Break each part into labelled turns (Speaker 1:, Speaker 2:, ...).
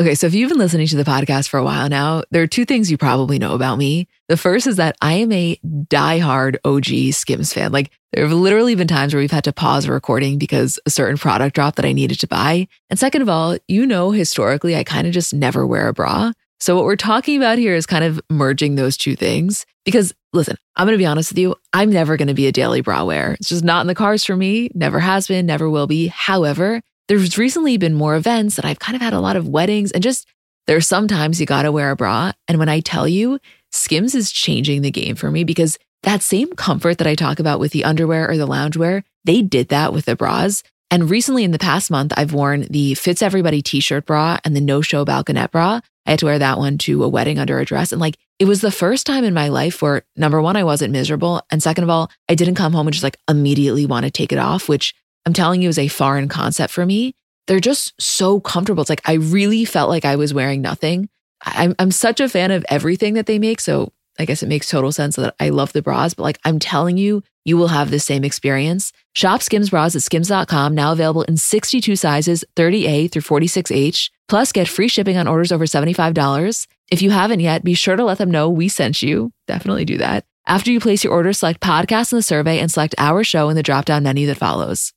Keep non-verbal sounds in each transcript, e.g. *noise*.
Speaker 1: Okay, so if you've been listening to the podcast for a while now, there are two things you probably know about me. The first is that I am a diehard OG Skims fan. Like, there have literally been times where we've had to pause a recording because a certain product dropped that I needed to buy. And second of all, you know, historically, I kind of just never wear a bra. So, what we're talking about here is kind of merging those two things. Because listen, I'm going to be honest with you, I'm never going to be a daily bra wearer. It's just not in the cards for me, never has been, never will be. However, there's recently been more events and I've kind of had a lot of weddings and just there's sometimes you got to wear a bra. And when I tell you, Skims is changing the game for me because that same comfort that I talk about with the underwear or the loungewear, they did that with the bras. And recently in the past month, I've worn the Fits Everybody t shirt bra and the no show balconette bra. I had to wear that one to a wedding under a dress. And like, it was the first time in my life where number one, I wasn't miserable. And second of all, I didn't come home and just like immediately want to take it off, which I'm telling you is a foreign concept for me. They're just so comfortable. It's like I really felt like I was wearing nothing. I'm, I'm such a fan of everything that they make. So I guess it makes total sense that I love the bras, but like I'm telling you, you will have the same experience. Shop Skims bras at skims.com, now available in 62 sizes, 30A through 46H. Plus, get free shipping on orders over $75. If you haven't yet, be sure to let them know we sent you. Definitely do that. After you place your order, select podcast in the survey and select our show in the drop down menu that follows.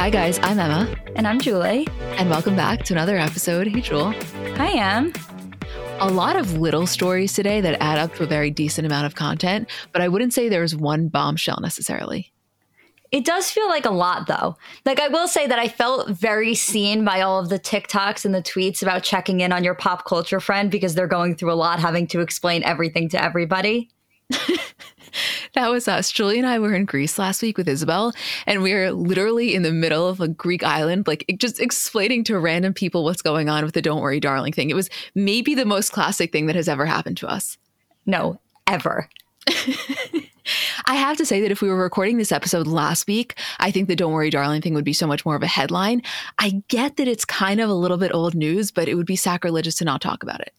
Speaker 1: Hi, guys. I'm Emma.
Speaker 2: And I'm Julie.
Speaker 1: And welcome back to another episode. Hey, Jewel.
Speaker 2: Hi, Em.
Speaker 1: A lot of little stories today that add up to a very decent amount of content, but I wouldn't say there's one bombshell necessarily.
Speaker 2: It does feel like a lot, though. Like, I will say that I felt very seen by all of the TikToks and the tweets about checking in on your pop culture friend because they're going through a lot having to explain everything to everybody. *laughs*
Speaker 1: that was us. Julie and I were in Greece last week with Isabel, and we were literally in the middle of a Greek island, like just explaining to random people what's going on with the Don't Worry Darling thing. It was maybe the most classic thing that has ever happened to us.
Speaker 2: No, ever. *laughs*
Speaker 1: I have to say that if we were recording this episode last week, I think the Don't Worry Darling thing would be so much more of a headline. I get that it's kind of a little bit old news, but it would be sacrilegious to not talk about it.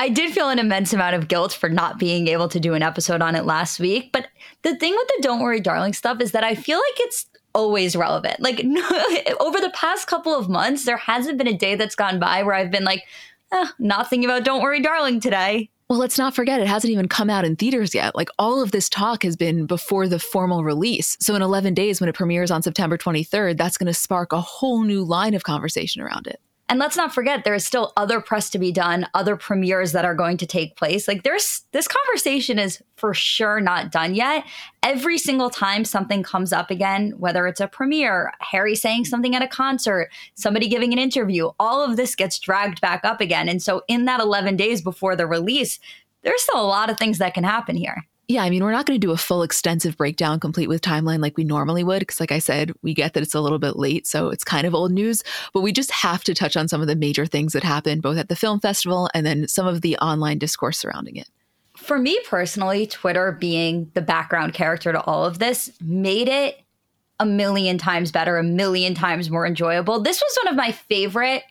Speaker 2: I did feel an immense amount of guilt for not being able to do an episode on it last week. But the thing with the Don't Worry Darling stuff is that I feel like it's always relevant. Like *laughs* over the past couple of months, there hasn't been a day that's gone by where I've been like, eh, not thinking about Don't Worry Darling today.
Speaker 1: Well, let's not forget, it hasn't even come out in theaters yet. Like all of this talk has been before the formal release. So in 11 days, when it premieres on September 23rd, that's going to spark a whole new line of conversation around it.
Speaker 2: And let's not forget, there is still other press to be done, other premieres that are going to take place. Like, there's this conversation is for sure not done yet. Every single time something comes up again, whether it's a premiere, Harry saying something at a concert, somebody giving an interview, all of this gets dragged back up again. And so, in that 11 days before the release, there's still a lot of things that can happen here.
Speaker 1: Yeah, I mean, we're not going to do a full extensive breakdown complete with timeline like we normally would, because, like I said, we get that it's a little bit late, so it's kind of old news. But we just have to touch on some of the major things that happened both at the film festival and then some of the online discourse surrounding it.
Speaker 2: For me personally, Twitter being the background character to all of this made it a million times better, a million times more enjoyable. This was one of my favorite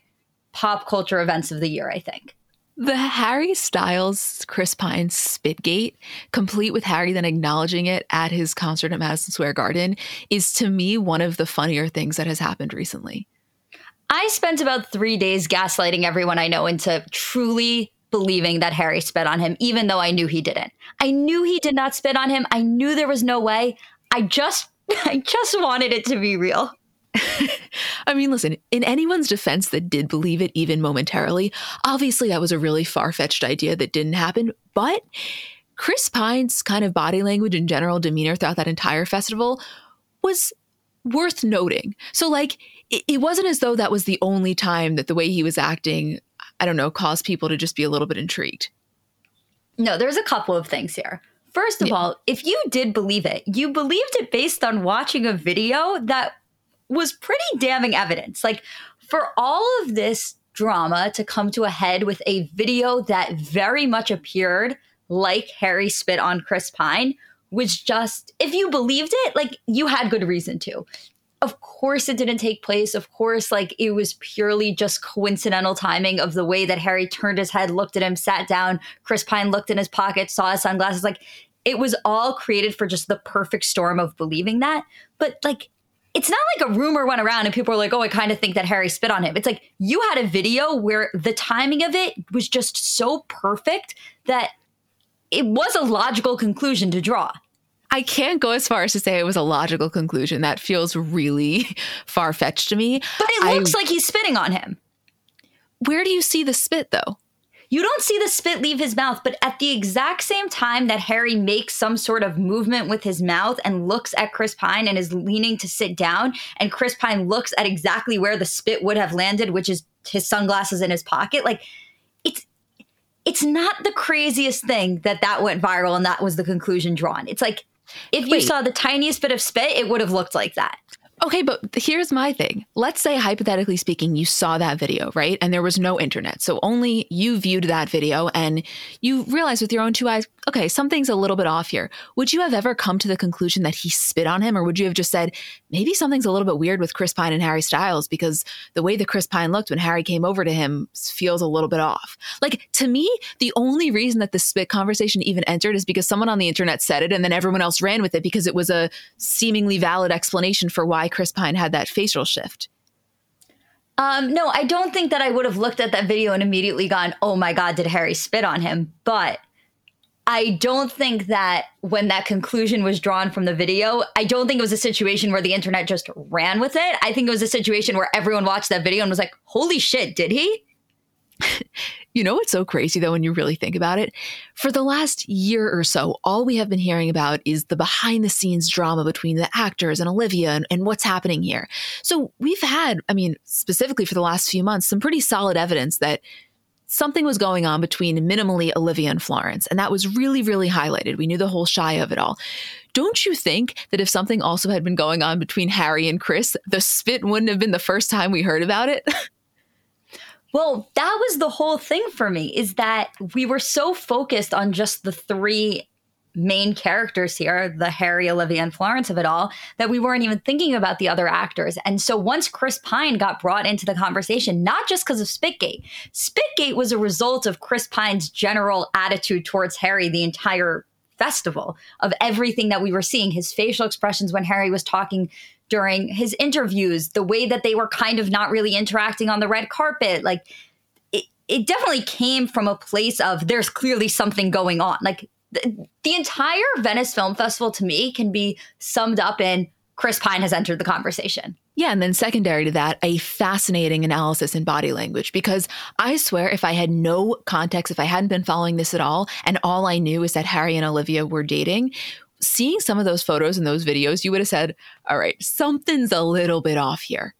Speaker 2: pop culture events of the year, I think.
Speaker 1: The Harry Styles Chris Pine Spitgate, complete with Harry then acknowledging it at his concert at Madison Square Garden, is to me one of the funnier things that has happened recently.
Speaker 2: I spent about three days gaslighting everyone I know into truly believing that Harry spit on him, even though I knew he didn't. I knew he did not spit on him. I knew there was no way. I just *laughs* I just wanted it to be real. *laughs*
Speaker 1: I mean, listen, in anyone's defense that did believe it even momentarily, obviously that was a really far fetched idea that didn't happen. But Chris Pine's kind of body language and general demeanor throughout that entire festival was worth noting. So, like, it, it wasn't as though that was the only time that the way he was acting, I don't know, caused people to just be a little bit intrigued.
Speaker 2: No, there's a couple of things here. First of yeah. all, if you did believe it, you believed it based on watching a video that was pretty damning evidence. Like, for all of this drama to come to a head with a video that very much appeared like Harry spit on Chris Pine was just, if you believed it, like you had good reason to. Of course, it didn't take place. Of course, like it was purely just coincidental timing of the way that Harry turned his head, looked at him, sat down. Chris Pine looked in his pocket, saw his sunglasses. Like it was all created for just the perfect storm of believing that. But like it's not like a rumor went around and people were like, oh, I kind of think that Harry spit on him. It's like you had a video where the timing of it was just so perfect that it was a logical conclusion to draw.
Speaker 1: I can't go as far as to say it was a logical conclusion. That feels really *laughs* far fetched to me.
Speaker 2: But it looks I, like he's spitting on him.
Speaker 1: Where do you see the spit though?
Speaker 2: You don't see the spit leave his mouth, but at the exact same time that Harry makes some sort of movement with his mouth and looks at Chris Pine and is leaning to sit down, and Chris Pine looks at exactly where the spit would have landed, which is his sunglasses in his pocket, like it's it's not the craziest thing that that went viral and that was the conclusion drawn. It's like if you Wait. saw the tiniest bit of spit, it would have looked like that.
Speaker 1: Okay, but here's my thing. Let's say, hypothetically speaking, you saw that video, right? And there was no internet. So only you viewed that video and you realized with your own two eyes, okay, something's a little bit off here. Would you have ever come to the conclusion that he spit on him? Or would you have just said, maybe something's a little bit weird with Chris Pine and Harry Styles because the way that Chris Pine looked when Harry came over to him feels a little bit off? Like, to me, the only reason that the spit conversation even entered is because someone on the internet said it and then everyone else ran with it because it was a seemingly valid explanation for why Chris Pine had that facial shift.
Speaker 2: Um, no, I don't think that I would have looked at that video and immediately gone, oh my God, did Harry spit on him? But I don't think that when that conclusion was drawn from the video, I don't think it was a situation where the internet just ran with it. I think it was a situation where everyone watched that video and was like, holy shit, did he? *laughs*
Speaker 1: You know what's so crazy though, when you really think about it? For the last year or so, all we have been hearing about is the behind the scenes drama between the actors and Olivia and, and what's happening here. So we've had, I mean, specifically for the last few months, some pretty solid evidence that something was going on between minimally Olivia and Florence. And that was really, really highlighted. We knew the whole Shia of it all. Don't you think that if something also had been going on between Harry and Chris, the spit wouldn't have been the first time we heard about it? *laughs*
Speaker 2: Well, that was the whole thing for me is that we were so focused on just the three main characters here, the Harry, Olivia, and Florence of it all, that we weren't even thinking about the other actors. And so once Chris Pine got brought into the conversation, not just because of Spitgate, Spitgate was a result of Chris Pine's general attitude towards Harry the entire festival of everything that we were seeing, his facial expressions when Harry was talking during his interviews, the way that they were kind of not really interacting on the red carpet. Like it, it definitely came from a place of there's clearly something going on. Like the, the entire Venice Film Festival to me can be summed up in Chris Pine has entered the conversation.
Speaker 1: Yeah, and then secondary to that, a fascinating analysis in body language. Because I swear, if I had no context, if I hadn't been following this at all, and all I knew is that Harry and Olivia were dating, seeing some of those photos and those videos, you would have said, all right, something's a little bit off here.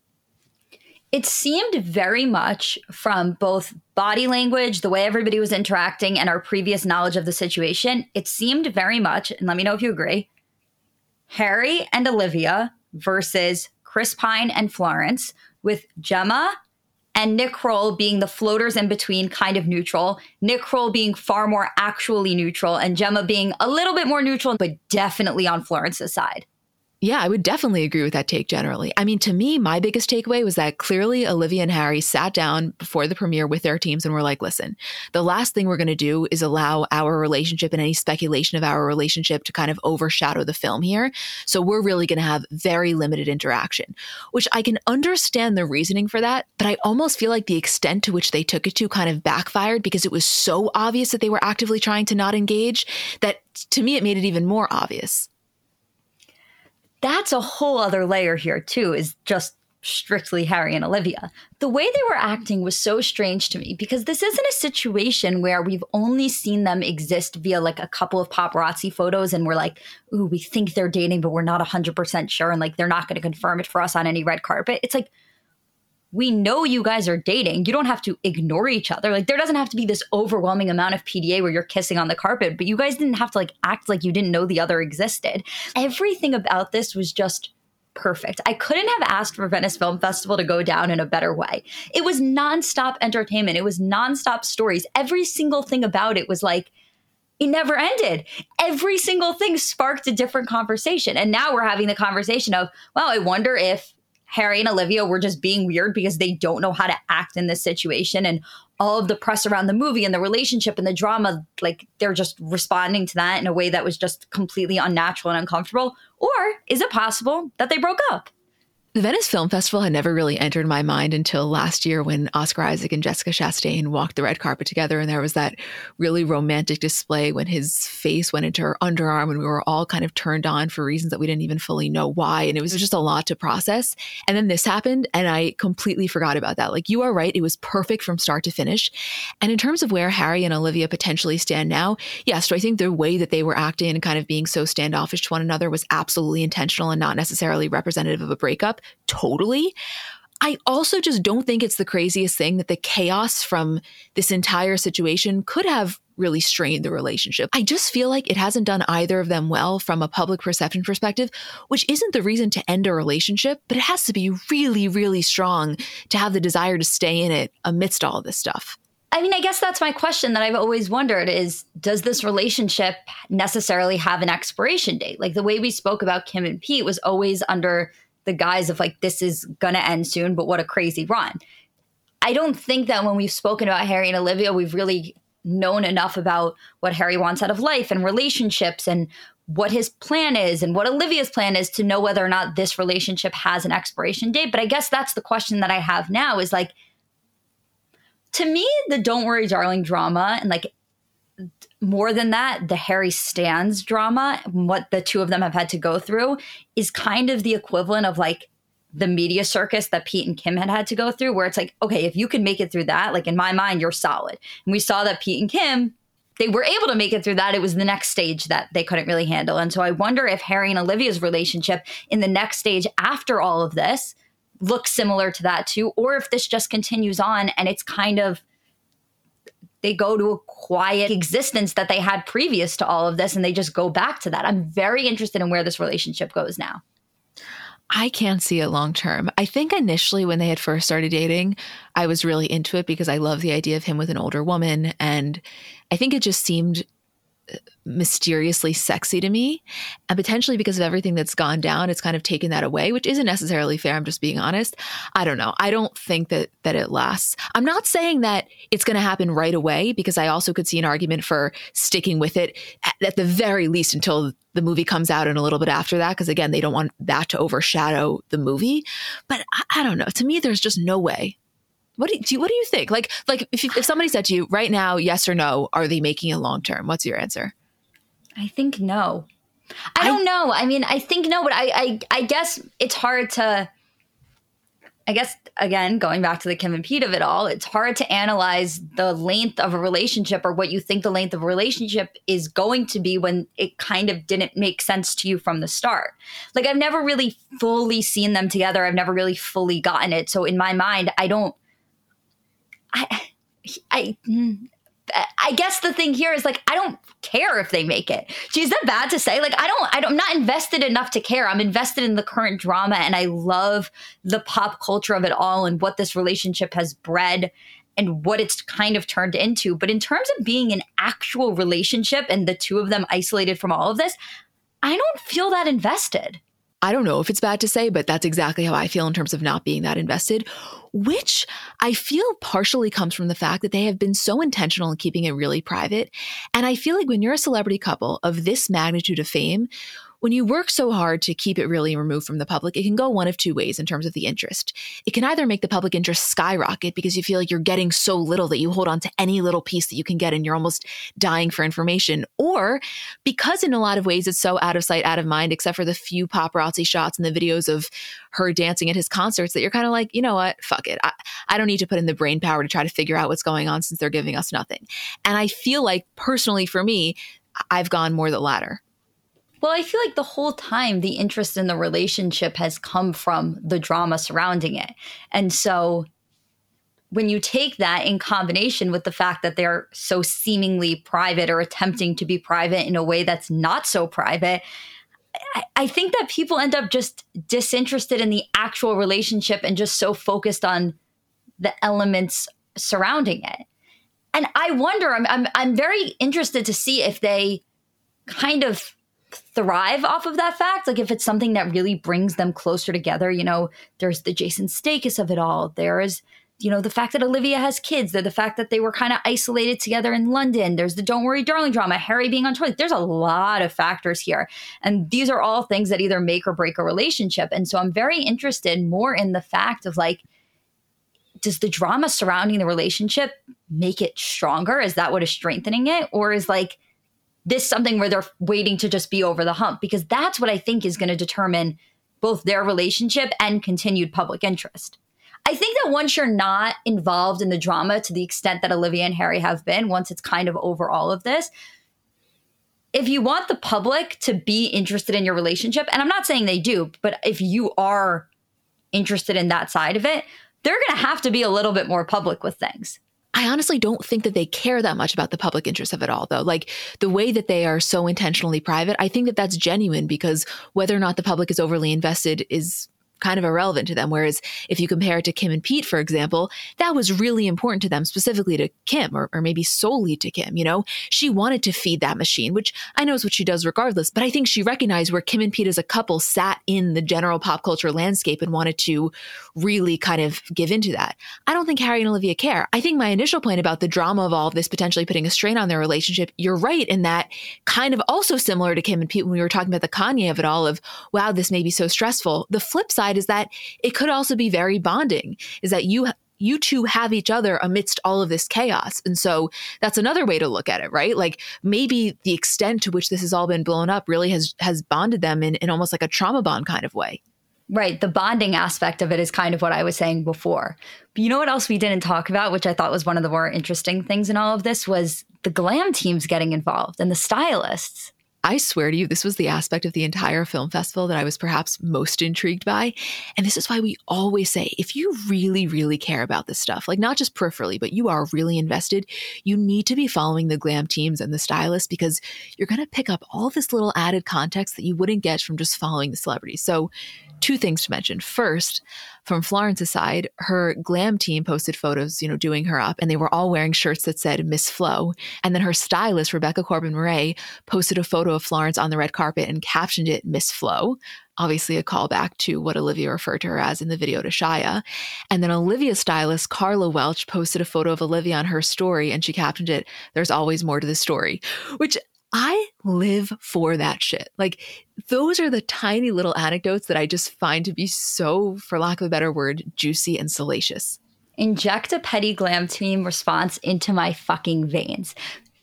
Speaker 2: It seemed very much from both body language, the way everybody was interacting, and our previous knowledge of the situation, it seemed very much, and let me know if you agree, Harry and Olivia versus Chris Pine and Florence, with Gemma and Nick Kroll being the floaters in between, kind of neutral. Nick Kroll being far more actually neutral, and Gemma being a little bit more neutral, but definitely on Florence's side.
Speaker 1: Yeah, I would definitely agree with that take generally. I mean, to me, my biggest takeaway was that clearly Olivia and Harry sat down before the premiere with their teams and were like, listen, the last thing we're going to do is allow our relationship and any speculation of our relationship to kind of overshadow the film here. So we're really going to have very limited interaction, which I can understand the reasoning for that. But I almost feel like the extent to which they took it to kind of backfired because it was so obvious that they were actively trying to not engage that to me, it made it even more obvious
Speaker 2: that's a whole other layer here too is just strictly Harry and Olivia. The way they were acting was so strange to me because this isn't a situation where we've only seen them exist via like a couple of paparazzi photos and we're like, ooh, we think they're dating, but we're not 100% sure. And like, they're not going to confirm it for us on any red carpet. It's like, we know you guys are dating. You don't have to ignore each other. Like there doesn't have to be this overwhelming amount of PDA where you're kissing on the carpet, but you guys didn't have to like act like you didn't know the other existed. Everything about this was just perfect. I couldn't have asked for Venice Film Festival to go down in a better way. It was nonstop entertainment. It was nonstop stories. Every single thing about it was like it never ended. Every single thing sparked a different conversation. And now we're having the conversation of, well, I wonder if Harry and Olivia were just being weird because they don't know how to act in this situation. And all of the press around the movie and the relationship and the drama, like they're just responding to that in a way that was just completely unnatural and uncomfortable. Or is it possible that they broke up?
Speaker 1: The Venice Film Festival had never really entered my mind until last year when Oscar Isaac and Jessica Chastain walked the red carpet together. And there was that really romantic display when his face went into her underarm and we were all kind of turned on for reasons that we didn't even fully know why. And it was just a lot to process. And then this happened and I completely forgot about that. Like you are right. It was perfect from start to finish. And in terms of where Harry and Olivia potentially stand now, yes, do I think the way that they were acting and kind of being so standoffish to one another was absolutely intentional and not necessarily representative of a breakup? Totally. I also just don't think it's the craziest thing that the chaos from this entire situation could have really strained the relationship. I just feel like it hasn't done either of them well from a public perception perspective, which isn't the reason to end a relationship, but it has to be really, really strong to have the desire to stay in it amidst all this stuff.
Speaker 2: I mean, I guess that's my question that I've always wondered is does this relationship necessarily have an expiration date? Like the way we spoke about Kim and Pete was always under the guise of like this is gonna end soon, but what a crazy run. I don't think that when we've spoken about Harry and Olivia, we've really known enough about what Harry wants out of life and relationships and what his plan is and what Olivia's plan is to know whether or not this relationship has an expiration date. But I guess that's the question that I have now is like, to me, the Don't Worry Darling drama and like more than that, the Harry Stans drama, what the two of them have had to go through, is kind of the equivalent of like the media circus that Pete and Kim had had to go through, where it's like, okay, if you can make it through that, like in my mind, you're solid. And we saw that Pete and Kim, they were able to make it through that. It was the next stage that they couldn't really handle. And so I wonder if Harry and Olivia's relationship in the next stage after all of this looks similar to that too, or if this just continues on and it's kind of they go to a quiet existence that they had previous to all of this and they just go back to that. I'm very interested in where this relationship goes now.
Speaker 1: I can't see it long term. I think initially when they had first started dating, I was really into it because I love the idea of him with an older woman. And I think it just seemed mysteriously sexy to me. And potentially because of everything that's gone down, it's kind of taken that away, which isn't necessarily fair. I'm just being honest. I don't know. I don't think that that it lasts. I'm not saying that it's going to happen right away because I also could see an argument for sticking with it at, at the very least until the movie comes out and a little bit after that because again, they don't want that to overshadow the movie. But I, I don't know. To me there's just no way what do you, what do you think? Like like if you, if somebody said to you right now, yes or no, are they making it long term? What's your answer?
Speaker 2: I think no. I, I don't know. I mean, I think no, but I, I I guess it's hard to I guess again, going back to the Kim and Pete of it all, it's hard to analyze the length of a relationship or what you think the length of a relationship is going to be when it kind of didn't make sense to you from the start. Like I've never really fully seen them together. I've never really fully gotten it. So in my mind, I don't I, I, mm, I guess the thing here is like I don't care if they make it. That bad to say? Like I don't, I don't, I'm not invested enough to care. I'm invested in the current drama, and I love the pop culture of it all and what this relationship has bred and what it's kind of turned into. But in terms of being an actual relationship and the two of them isolated from all of this, I don't feel that invested.
Speaker 1: I don't know if it's bad to say, but that's exactly how I feel in terms of not being that invested, which I feel partially comes from the fact that they have been so intentional in keeping it really private. And I feel like when you're a celebrity couple of this magnitude of fame, when you work so hard to keep it really removed from the public, it can go one of two ways in terms of the interest. It can either make the public interest skyrocket because you feel like you're getting so little that you hold on to any little piece that you can get and you're almost dying for information. Or because in a lot of ways it's so out of sight, out of mind, except for the few paparazzi shots and the videos of her dancing at his concerts that you're kind of like, you know what? Fuck it. I, I don't need to put in the brain power to try to figure out what's going on since they're giving us nothing. And I feel like personally for me, I've gone more the latter.
Speaker 2: Well, I feel like the whole time the interest in the relationship has come from the drama surrounding it. And so when you take that in combination with the fact that they're so seemingly private or attempting to be private in a way that's not so private, I, I think that people end up just disinterested in the actual relationship and just so focused on the elements surrounding it. And I wonder, I'm, I'm, I'm very interested to see if they kind of thrive off of that fact. Like if it's something that really brings them closer together, you know, there's the Jason Sudeikis of it all. There's you know, the fact that Olivia has kids, the, the fact that they were kind of isolated together in London. There's the Don't Worry Darling drama, Harry being on tour. There's a lot of factors here. And these are all things that either make or break a relationship. And so I'm very interested more in the fact of like, does the drama surrounding the relationship make it stronger? Is that what is strengthening it? Or is like this something where they're waiting to just be over the hump? Because that's what I think is going to determine both their relationship and continued public interest. I think that once you're not involved in the drama to the extent that Olivia and Harry have been, once it's kind of over all of this, if you want the public to be interested in your relationship, and I'm not saying they do, but if you are interested in that side of it, they're going to have to be a little bit more public with things.
Speaker 1: I honestly don't think that they care that much about the public interest of it all, though. Like the way that they are so intentionally private, I think that that's genuine because whether or not the public is overly invested is kind of irrelevant to them. Whereas if you compare it to Kim and Pete, for example, that was really important to them, specifically to Kim, or, or maybe solely to Kim. You know, she wanted to feed that machine, which I know is what she does regardless. But I think she recognized where Kim and Pete as a couple sat in the general pop culture landscape and wanted to really kind of give into that. I don't think Harry and Olivia care. I think my initial point about the drama of all of this potentially putting a strain on their relationship, you're right in that kind of also similar to Kim and Pete when we were talking about the Kanye of it all of, wow, this may be so stressful. The flip side side is that it could also be very bonding, is that you you two have each other amidst all of this chaos. And so that's another way to look at it, right? Like maybe the extent to which this has all been blown up really has has bonded them in, in almost like a trauma bond kind of way.
Speaker 2: Right. The bonding aspect of it is kind of what I was saying before. But you know what else we didn't talk about, which I thought was one of the more interesting things in all of this was the glam teams getting involved and the stylists.
Speaker 1: I swear to you, this was the aspect of the entire film festival that I was perhaps most intrigued by. And this is why we always say if you really, really care about this stuff, like not just peripherally, but you are really invested, you need to be following the glam teams and the stylists because you're going to pick up all this little added context that you wouldn't get from just following the celebrities. So, two things to mention. First, from Florence's side, her glam team posted photos, you know, doing her up, and they were all wearing shirts that said Miss Flo. And then her stylist, Rebecca Corbin Murray, posted a photo of Florence on the red carpet and captioned it Miss Flo. Obviously, a callback to what Olivia referred to her as in the video to Shia. And then Olivia's stylist, Carla Welch, posted a photo of Olivia on her story and she captioned it, There's always more to the story, which I live for that shit. Like, those are the tiny little anecdotes that I just find to be so, for lack of a better word, juicy and salacious.
Speaker 2: Inject a petty glam team response into my fucking veins.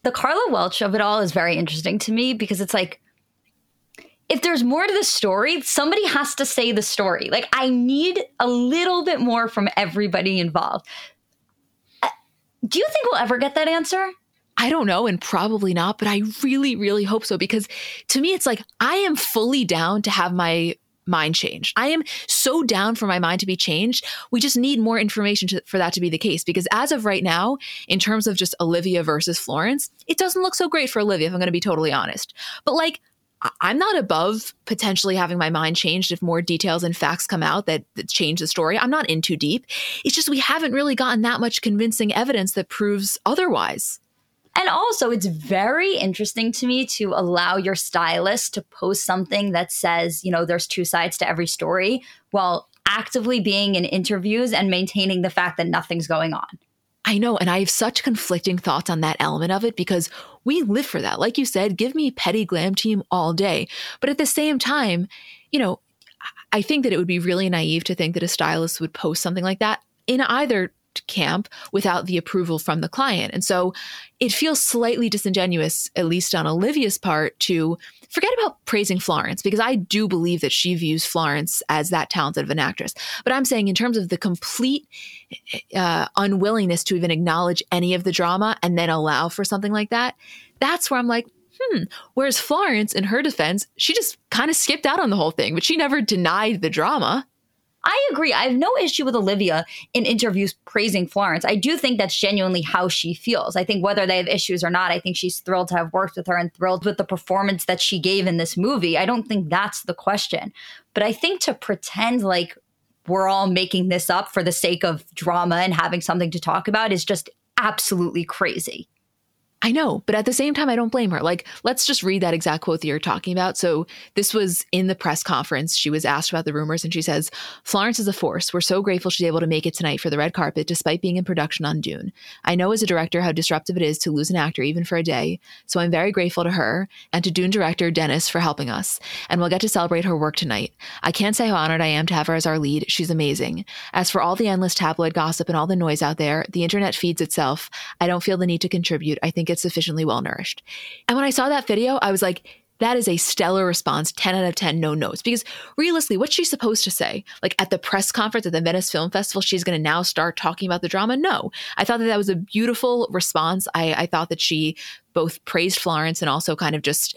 Speaker 2: The Carla Welch of it all is very interesting to me because it's like, if there's more to the story, somebody has to say the story. Like, I need a little bit more from everybody involved. Uh, do you think we'll ever get that answer?
Speaker 1: I don't know, and probably not, but I really, really hope so because to me, it's like I am fully down to have my mind changed. I am so down for my mind to be changed. We just need more information to, for that to be the case because as of right now, in terms of just Olivia versus Florence, it doesn't look so great for Olivia, if I'm going to be totally honest. But like, I'm not above potentially having my mind changed if more details and facts come out that, that, change the story. I'm not in too deep. It's just we haven't really gotten that much convincing evidence that proves otherwise.
Speaker 2: And also, it's very interesting to me to allow your stylist to post something that says, you know, there's two sides to every story while actively being in interviews and maintaining the fact that nothing's going on.
Speaker 1: I know. And I have such conflicting thoughts on that element of it because we live for that. Like you said, give me petty glam team all day. But at the same time, you know, I think that it would be really naive to think that a stylist would post something like that in either camp without the approval from the client. And so it feels slightly disingenuous, at least on Olivia's part, to forget about praising Florence, because I do believe that she views Florence as that talented of an actress. But I'm saying, in terms of the complete uh, unwillingness to even acknowledge any of the drama and then allow for something like that, that's where I'm like, hmm. Whereas Florence, in her defense, she just kind of skipped out on the whole thing, but she never denied the drama.
Speaker 2: I agree. I have no issue with Olivia in interviews praising Florence. I do think that's genuinely how she feels. I think whether they have issues or not, I think she's thrilled to have worked with her and thrilled with the performance that she gave in this movie. I don't think that's the question. But I think to pretend like we're all making this up for the sake of drama and having something to talk about is just absolutely crazy.
Speaker 1: I know, but at the same time, I don't blame her. Like, let's just read that exact quote that you're talking about. So, this was in the press conference. She was asked about the rumors, and she says, Florence is a force. We're so grateful she's able to make it tonight for the red carpet, despite being in production on Dune. I know as a director how disruptive it is to lose an actor, even for a day. So, I'm very grateful to her and to Dune director Denis for helping us. And we'll get to celebrate her work tonight. I can't say how honored I am to have her as our lead. She's amazing. As for all the endless tabloid gossip and all the noise out there, the internet feeds itself. I don't feel the need to contribute. I think it's sufficiently well nourished. And when I saw that video, I was like, that is a stellar response 10 out of 10 no notes. Because realistically what's she supposed to say? Like at the press conference at the venice film festival she's going to now start talking about the drama? No. I thought that that was a beautiful response. I, I thought that she both praised florence and also kind of just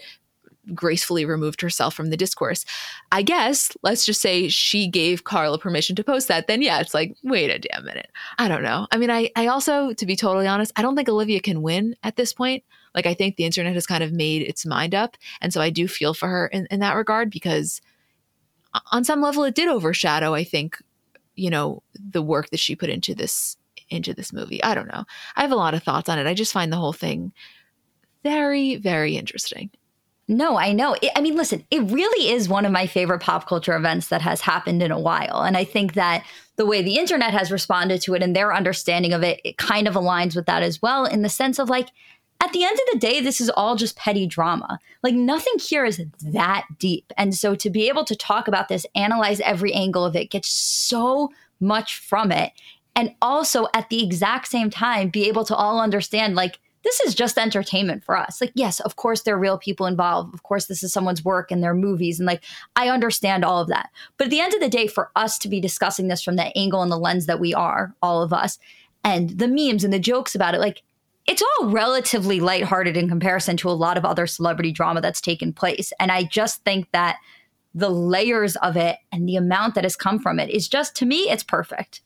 Speaker 1: gracefully removed herself from the discourse. I guess, let's just say she gave Carla permission to post that, then yeah, it's like, wait a damn minute. I don't know. I mean, I, I also, to be totally honest, I don't think Olivia can win at this point. Like, I think the internet has kind of made its mind up. And so I do feel for her in, in that regard because on some level it did overshadow, I think, you know, the work that she put into this into this movie. I don't know. I have a lot of thoughts on it. I just find the whole thing very, very interesting.
Speaker 2: No, I know. It, I mean, listen, it really is one of my favorite pop culture events that has happened in a while. And I think that the way the internet has responded to it and their understanding of it, it kind of aligns with that as well, in the sense of like, at the end of the day, this is all just petty drama. Like, nothing here is that deep. And so to be able to talk about this, analyze every angle of it, get so much from it, and also at the exact same time, be able to all understand, like, this is just entertainment for us. Like, yes, of course, there are real people involved. Of course, this is someone's work and their movies. And like, I understand all of that. But at the end of the day, for us to be discussing this from the angle and the lens that we are, all of us, and the memes and the jokes about it, like, it's all relatively lighthearted in comparison to a lot of other celebrity drama that's taken place. And I just think that the layers of it and the amount that has come from it is just, to me, it's perfect.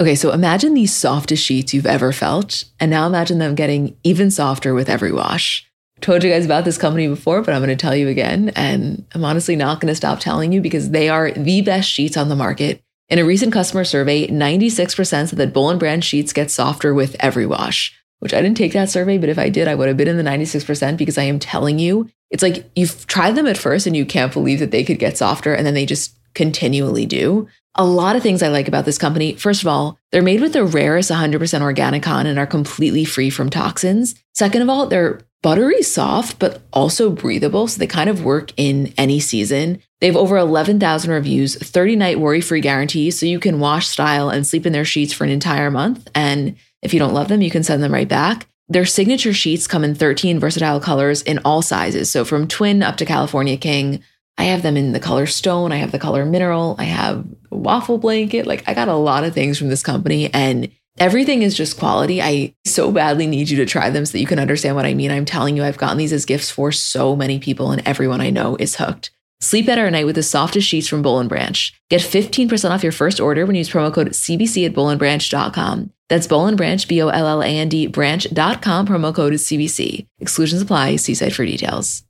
Speaker 1: Okay, so imagine the softest sheets you've ever felt, and now imagine them getting even softer with every wash. Told you guys about this company before, but I'm going to tell you again, and I'm honestly not going to stop telling you because they are the best sheets on the market. In a recent customer survey, 96% said that Boll brand sheets get softer with every wash, which I didn't take that survey, but if I did, I would have been in the 96% because I am telling you, it's like you've tried them at first and you can't believe that they could get softer, and then they just continually do. A lot of things I like about this company. First of all, they're made with the rarest 100% organic cotton and are completely free from toxins. Second of all, they're buttery soft, but also breathable. So they kind of work in any season. They have over 11,000 reviews, 30 night worry free guarantees. So you can wash, style, and sleep in their sheets for an entire month. And if you don't love them, you can send them right back. Their signature sheets come in 13 versatile colors in all sizes. So from twin up to California King. I have them in the color stone. I have the color mineral. I have waffle blanket. Like I got a lot of things from this company and everything is just quality. I so badly need you to try them so that you can understand what I mean. I'm telling you, I've gotten these as gifts for so many people and everyone I know is hooked. Sleep better at night with the softest sheets from Boll & Branch. Get 15% off your first order when you use promo code CBC at bollandbranch.com. That's Boll & Branch, B-O-L-L-A-N-D, branch.com, promo code is CBC. Exclusions apply. See site for details.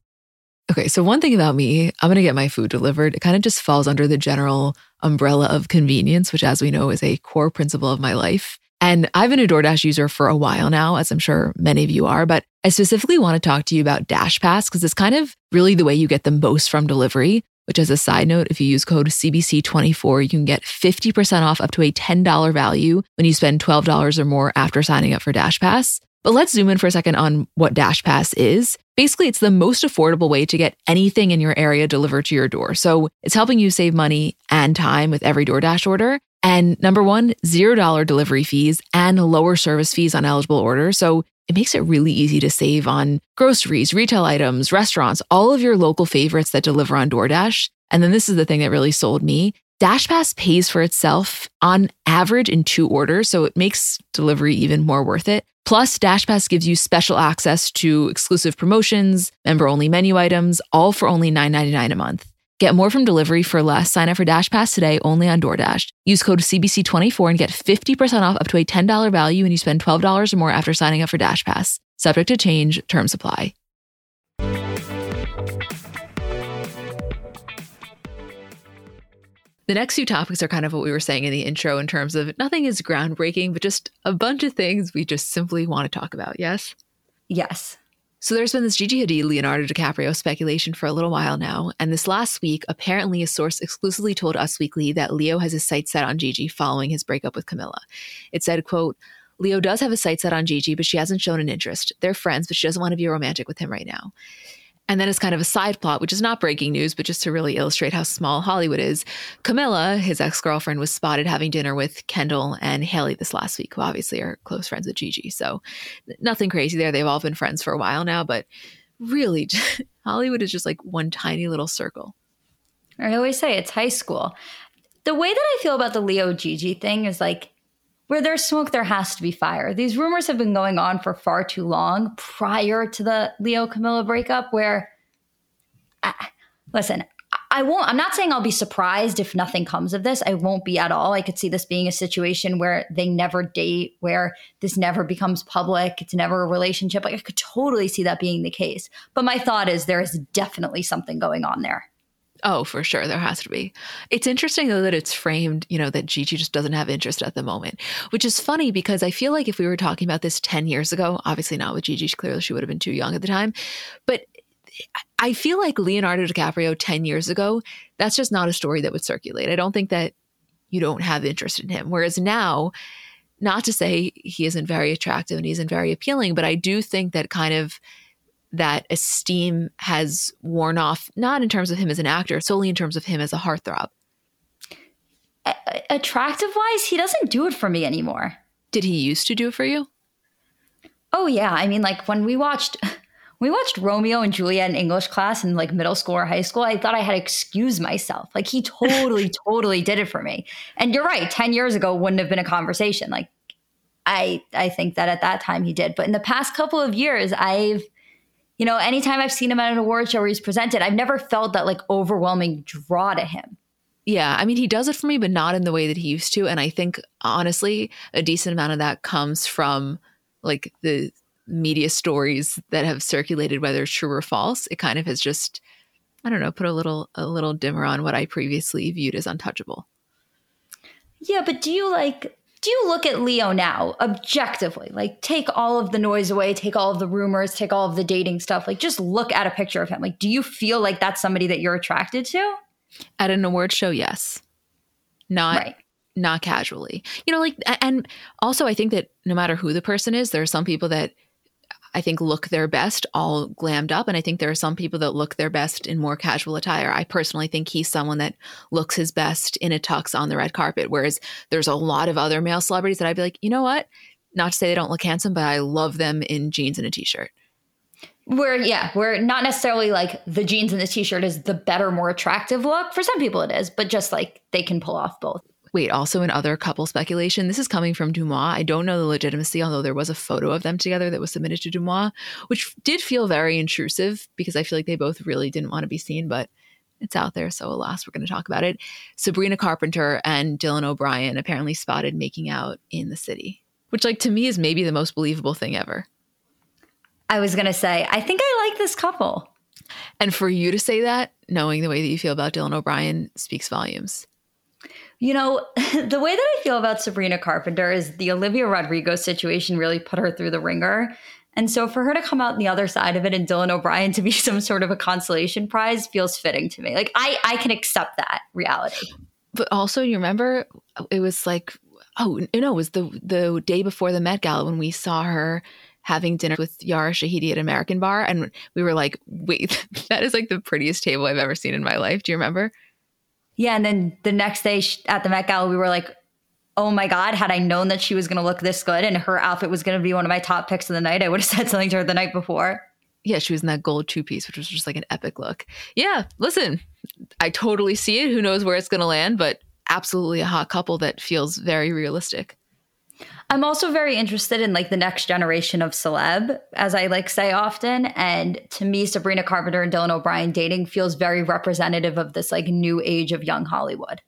Speaker 1: Okay, so one thing about me, I'm going to get my food delivered. It kind of just falls under the general umbrella of convenience, which, as we know, is a core principle of my life. And I've been a DoorDash user for a while now, as I'm sure many of you are, but I specifically want to talk to you about Dash Pass because it's kind of really the way you get the most from delivery. Which, as a side note, if you use code CBC24, you can get 50% off up to a $10 value when you spend $12 or more after signing up for Dash Pass. But let's zoom in for a second on what Dash Pass is. Basically, it's the most affordable way to get anything in your area delivered to your door. So it's helping you save money and time with every DoorDash order. And number one, $0 delivery fees and lower service fees on eligible orders. So it makes it really easy to save on groceries, retail items, restaurants, all of your local favorites that deliver on DoorDash. And then this is the thing that really sold me. DashPass pays for itself on average in two orders, so it makes delivery even more worth it. Plus, DashPass gives you special access to exclusive promotions, member only menu items, all for only $9.99 a month. Get more from delivery for less. Sign up for DashPass today only on DoorDash. Use code CBC24 and get 50% off up to a $10 value when you spend $12 or more after signing up for DashPass. Subject to change, terms apply. The next few topics are kind of what we were saying in the intro in terms of nothing is groundbreaking, but just a bunch of things we just simply want to talk about. Yes?
Speaker 2: Yes.
Speaker 1: So there's been this Gigi Hadid Leonardo DiCaprio speculation for a little while now, and this last week, apparently a source exclusively told Us Weekly that Leo has his sights set on Gigi following his breakup with Camila. It said, quote, Leo does have his sights set on Gigi, but she hasn't shown an interest. They're friends, but she doesn't want to be romantic with him right now. And then as kind of a side plot, which is not breaking news, but just to really illustrate how small Hollywood is, Camila, his ex girlfriend, was spotted having dinner with Kendall and Hailey this last week, who obviously are close friends with Gigi. So nothing crazy there. They've all been friends for a while now, but really, *laughs* Hollywood is just like one tiny little circle.
Speaker 2: I always say it's high school. The way that I feel about the Leo Gigi thing is like, where there's smoke, there has to be fire. These rumors have been going on for far too long prior to the Leo Camila breakup, where, listen, I won't, I'm not saying I'll be surprised if nothing comes of this. I won't be at all. I could see this being a situation where they never date, where this never becomes public. It's never a relationship. Like I could totally see that being the case. But my thought is there is definitely something going on there.
Speaker 1: Oh, for sure. There has to be. It's interesting, though, that it's framed, you know, that Gigi just doesn't have interest at the moment, which is funny because I feel like if we were talking about this 10 years ago, obviously not with Gigi, clearly she would have been too young at the time. But I feel like Leonardo DiCaprio 10 years ago, that's just not a story that would circulate. I don't think that you don't have interest in him. Whereas now, not to say he isn't very attractive and he isn't very appealing, but I do think that kind of that esteem has worn off, not in terms of him as an actor, solely in terms of him as a heartthrob.
Speaker 2: attractive wise, he doesn't do it for me anymore.
Speaker 1: Did he used to do it for you?
Speaker 2: Oh yeah, I mean like when we watched *laughs* we watched Romeo and Juliet in English class in like middle school or high school, I thought I had to excuse myself. Like he *laughs* totally totally did it for me. And you're right, 10 years ago wouldn't have been a conversation. Like I I think that at that time he did, but in the past couple of years I've you know, anytime I've seen him at an award show where he's presented, I've never felt that like overwhelming draw to him.
Speaker 1: Yeah, I mean, he does it for me, but not in the way that he used to. And I think, honestly, a decent amount of that comes from like the media stories that have circulated, whether it's true or false. It kind of has just, I don't know, put a little a little dimmer on what I previously viewed as untouchable.
Speaker 2: Yeah, but do you like do you look at Leo now objectively? Like, take all of the noise away, take all of the rumors, take all of the dating stuff. Like, just look at a picture of him. Like, do you feel like that's somebody that you're attracted to?
Speaker 1: At an award show, yes. Not right. not casually. You know, like and also I think that no matter who the person is, there are some people that I think look their best all glammed up. And I think there are some people that look their best in more casual attire. I personally think he's someone that looks his best in a tux on the red carpet. Whereas there's a lot of other male celebrities that I'd be like, you know what? Not to say they don't look handsome, but I love them in jeans and a t shirt.
Speaker 2: Where, yeah, where not necessarily like the jeans and the t shirt is the better, more attractive look. For some people it is, but just like they can pull off both.
Speaker 1: Wait, also in other couple speculation, this is coming from DeuxMoi. I don't know the legitimacy, although there was a photo of them together that was submitted to DeuxMoi, which did feel very intrusive because I feel like they both really didn't want to be seen, but it's out there. So, alas, we're going to talk about it. Sabrina Carpenter and Dylan O'Brien apparently spotted making out in the city, which, like, to me is maybe the most believable thing ever.
Speaker 2: I was going to say, I think I like this couple.
Speaker 1: And for you to say that, knowing the way that you feel about Dylan O'Brien, speaks volumes.
Speaker 2: You know, *laughs* the way that I feel about Sabrina Carpenter is the Olivia Rodrigo situation really put her through the ringer. And so for her to come out on the other side of it and Dylan O'Brien *laughs* to be some sort of a consolation prize feels fitting to me. Like I I can accept that reality.
Speaker 1: But also you remember it was like oh no, it was the the day before the Met Gala when we saw her having dinner with Yara Shahidi at American Bar and we were like, wait, *laughs* that is like the prettiest table I've ever seen in my life. Do you remember?
Speaker 2: Yeah, and then the next day at the Met Gala, we were like, oh my God, had I known that she was going to look this good and her outfit was going to be one of my top picks of the night, I would have *laughs* said something to her the night before.
Speaker 1: Yeah, she was in that gold two piece, which was just like an epic look. Yeah, listen, I totally see it. Who knows where it's going to land, but absolutely a hot couple that feels very realistic.
Speaker 2: I'm also very interested in like the next generation of celeb, as I like say often. And to me, Sabrina Carpenter and Dylan O'Brien dating feels very representative of this like new age of young Hollywood.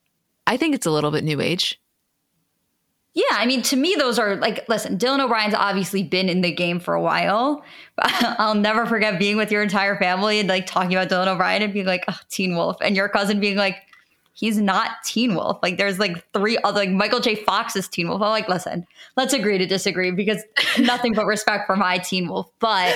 Speaker 1: I think it's a little bit new age.
Speaker 2: Yeah, I mean, to me, those are like, listen, Dylan O'Brien's obviously been in the game for a while. *laughs* I'll never forget being with your entire family and like talking about Dylan O'Brien and being like, oh, Teen Wolf, and your cousin being like, he's not Teen Wolf. Like there's like three other like Michael J. Fox is Teen Wolf. I'm like, listen, let's agree to disagree because *laughs* nothing but respect for my Teen Wolf. But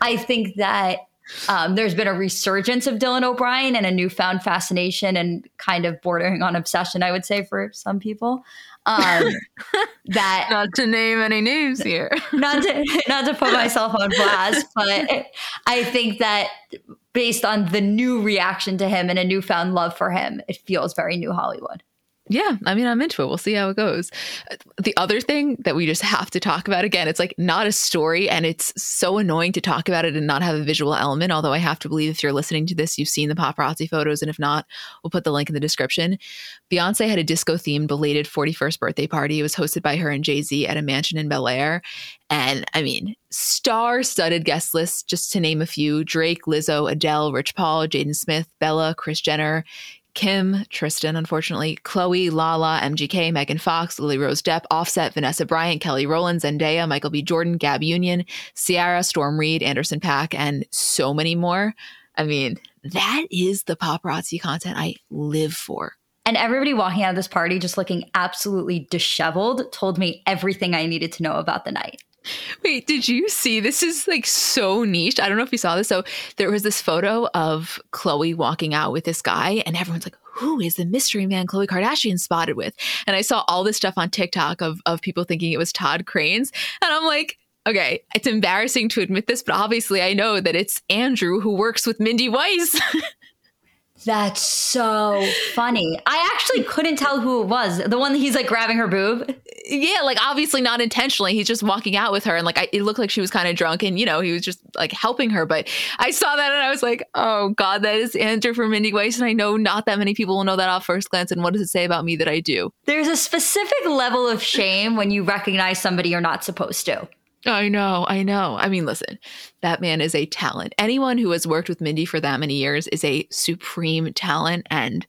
Speaker 2: I think that um, there's been a resurgence of Dylan O'Brien and a newfound fascination and kind of bordering on obsession, I would say, for some people. Um, *laughs* that
Speaker 1: not to name any names here,
Speaker 2: not to not to put myself on blast, but *laughs* I think that based on the new reaction to him and a newfound love for him, it feels very new Hollywood.
Speaker 1: Yeah, I mean, I'm into it. We'll see how it goes. Uh, the other thing that we just have to talk about again, it's like not a story, and it's so annoying to talk about it and not have a visual element. Although I have to believe if you're listening to this, you've seen the paparazzi photos, and if not, we'll put the link in the description. Beyonce had a disco themed belated 41st birthday party. It was hosted by her and Jay Z at a mansion in Bel Air. And I mean, star studded guest list, just to name a few Drake, Lizzo, Adele, Rich Paul, Jaden Smith, Bella, Kris Jenner. Kim, Tristan, unfortunately, Khloé, Lala, MGK, Megan Fox, Lily Rose Depp, Offset, Vanessa Bryant, Kelly Rowland, Zendaya, Michael B. Jordan, Gab Union, Ciara, Storm Reid, Anderson .Paak, and so many more. I mean, that is the paparazzi content I live for.
Speaker 2: And everybody walking out of this party just looking absolutely disheveled told me everything I needed to know about the night.
Speaker 1: Wait, did you see? This is like so niche. I don't know if you saw this. So there was this photo of Khloé walking out with this guy, and everyone's like, who is the mystery man Khloé Kardashian spotted with? And I saw all this stuff on TikTok of, of people thinking it was Todd Kraines. And I'm like, okay, it's embarrassing to admit this, but obviously I know that it's Andrew who works with Mindy Weiss. *laughs*
Speaker 2: That's so funny. I actually couldn't tell who it was. The one that he's like grabbing her boob.
Speaker 1: Yeah, like obviously not intentionally. He's just walking out with her, and like I, it looked like she was kind of drunk, and you know he was just like helping her. But I saw that and I was like, oh god, that is Andrew from Mindy Weiss, and I know not that many people will know that off first glance. And what does it say about me that I do?
Speaker 2: There's a specific level of shame when you recognize somebody you're not supposed to.
Speaker 1: I know, I know. I mean, listen, that man is a talent. Anyone who has worked with Mindy for that many years is a supreme talent. And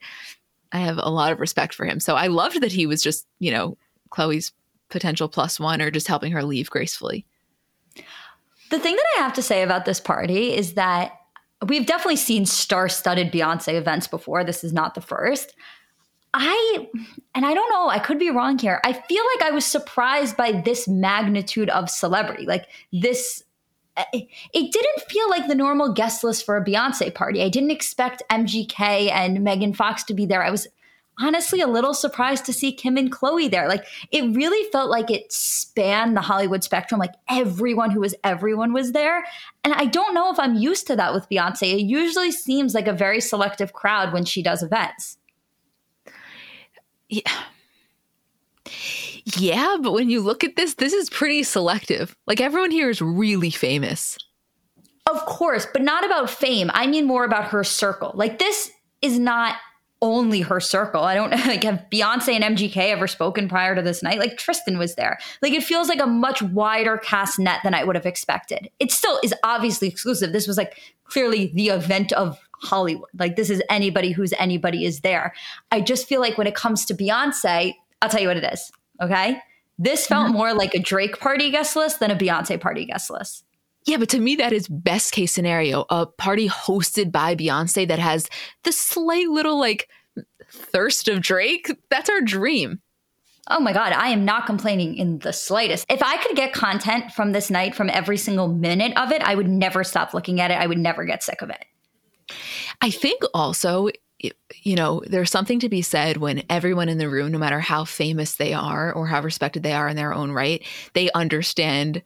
Speaker 1: I have a lot of respect for him. So I loved that he was just, you know, Khloé's potential plus one or just helping her leave gracefully.
Speaker 2: The thing that I have to say about this party is that we've definitely seen star studded Beyonce events before. This is not the first. I, and I don't know, I could be wrong here. I feel like I was surprised by this magnitude of celebrity. Like this, eh, it didn't feel like the normal guest list for a Beyonce party. I didn't expect MGK and Megan Fox to be there. I was honestly a little surprised to see Kim and Khloé there. Like it really felt like it spanned the Hollywood spectrum. Like everyone who was everyone was there. And I don't know if I'm used to that with Beyonce. It usually seems like a very selective crowd when she does events.
Speaker 1: Yeah. Yeah, but when you look at this, this is pretty selective. Like everyone here is really famous.
Speaker 2: Of course, but not about fame. I mean more about her circle. Like this is not only her circle. I don't *laughs* like have Beyonce and MGK ever spoken prior to this night. Like Tristan was there. Like it feels like a much wider cast net than I would have expected. It still is obviously exclusive. This was like clearly the event of Hollywood. Like this is anybody who's anybody is there. I just feel like when it comes to Beyonce, I'll tell you what it is. Okay. This felt mm-hmm. more like a Drake party guest list than a Beyonce party guest list.
Speaker 1: Yeah, but to me, that is best case scenario. A party hosted by Beyonce that has the slight little like thirst of Drake. That's our dream.
Speaker 2: Oh my God, I am not complaining in the slightest. If I could get content from this night from every single minute of it, I would never stop looking at it. I would never get sick of it.
Speaker 1: I think also, you know, there's something to be said when everyone in the room, no matter how famous they are or how respected they are in their own right, they understand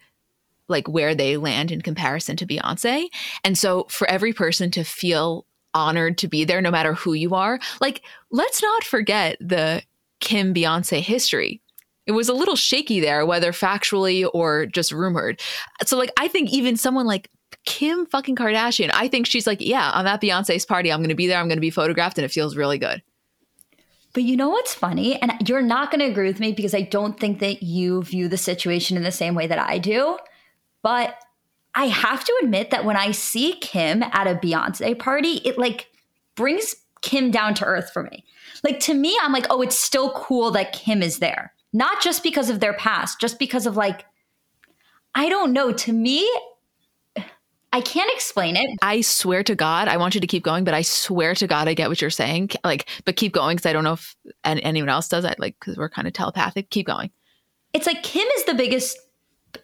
Speaker 1: like where they land in comparison to Beyonce. And so for every person to feel honored to be there, no matter who you are, like let's not forget the Kim Beyonce history. It was a little shaky there, whether factually or just rumored. So, like, I think even someone like Kim fucking Kardashian. I think she's like, yeah, I'm at Beyonce's party. I'm going to be there. I'm going to be photographed, and it feels really good.
Speaker 2: But you know what's funny? And you're not going to agree with me because I don't think that you view the situation in the same way that I do. But I have to admit that when I see Kim at a Beyonce party, it like brings Kim down to earth for me. Like to me, I'm like, oh, it's still cool that Kim is there. Not just because of their past, just because of like, I don't know. To me, I can't explain it.
Speaker 1: I swear to God, I want you to keep going, but I swear to God, I get what you're saying. Like, but keep going because I don't know if anyone else does that. Like, because we're kind of telepathic. Keep going.
Speaker 2: It's like Kim is the biggest,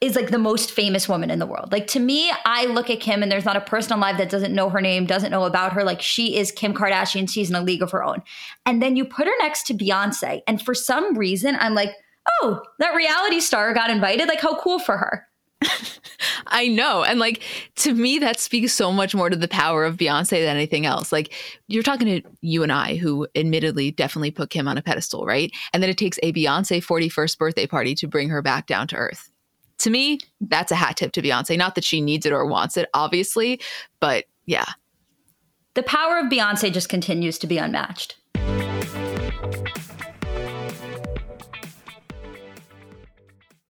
Speaker 2: is like the most famous woman in the world. Like to me, I look at Kim and there's not a person alive that doesn't know her name, doesn't know about her. Like she is Kim Kardashian. She's in a league of her own. And then you put her next to Beyonce, and for some reason, I'm like, oh, that reality star got invited. Like how cool for her. *laughs*
Speaker 1: I know. And like to me, that speaks so much more to the power of Beyonce than anything else. Like you're talking to you and I, who admittedly definitely put Kim on a pedestal, right? And then it takes a Beyonce 41st birthday party to bring her back down to earth. To me, that's a hat tip to Beyonce. Not that she needs it or wants it, obviously, but yeah.
Speaker 2: The power of Beyonce just continues to be unmatched.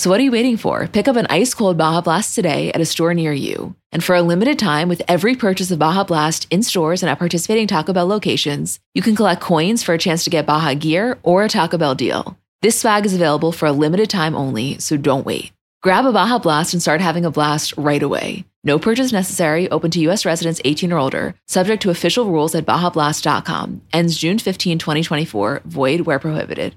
Speaker 1: So what are you waiting for? Pick up an ice cold Baja Blast today at a store near you. And for a limited time, with every purchase of Baja Blast in stores and at participating Taco Bell locations, you can collect coins for a chance to get Baja gear or a Taco Bell deal. This swag is available for a limited time only, so don't wait. Grab a Baja Blast and start having a blast right away. No purchase necessary, open to U.S. residents 18 or older, subject to official rules at BajaBlast.com. Ends June 15, 2024, void where prohibited.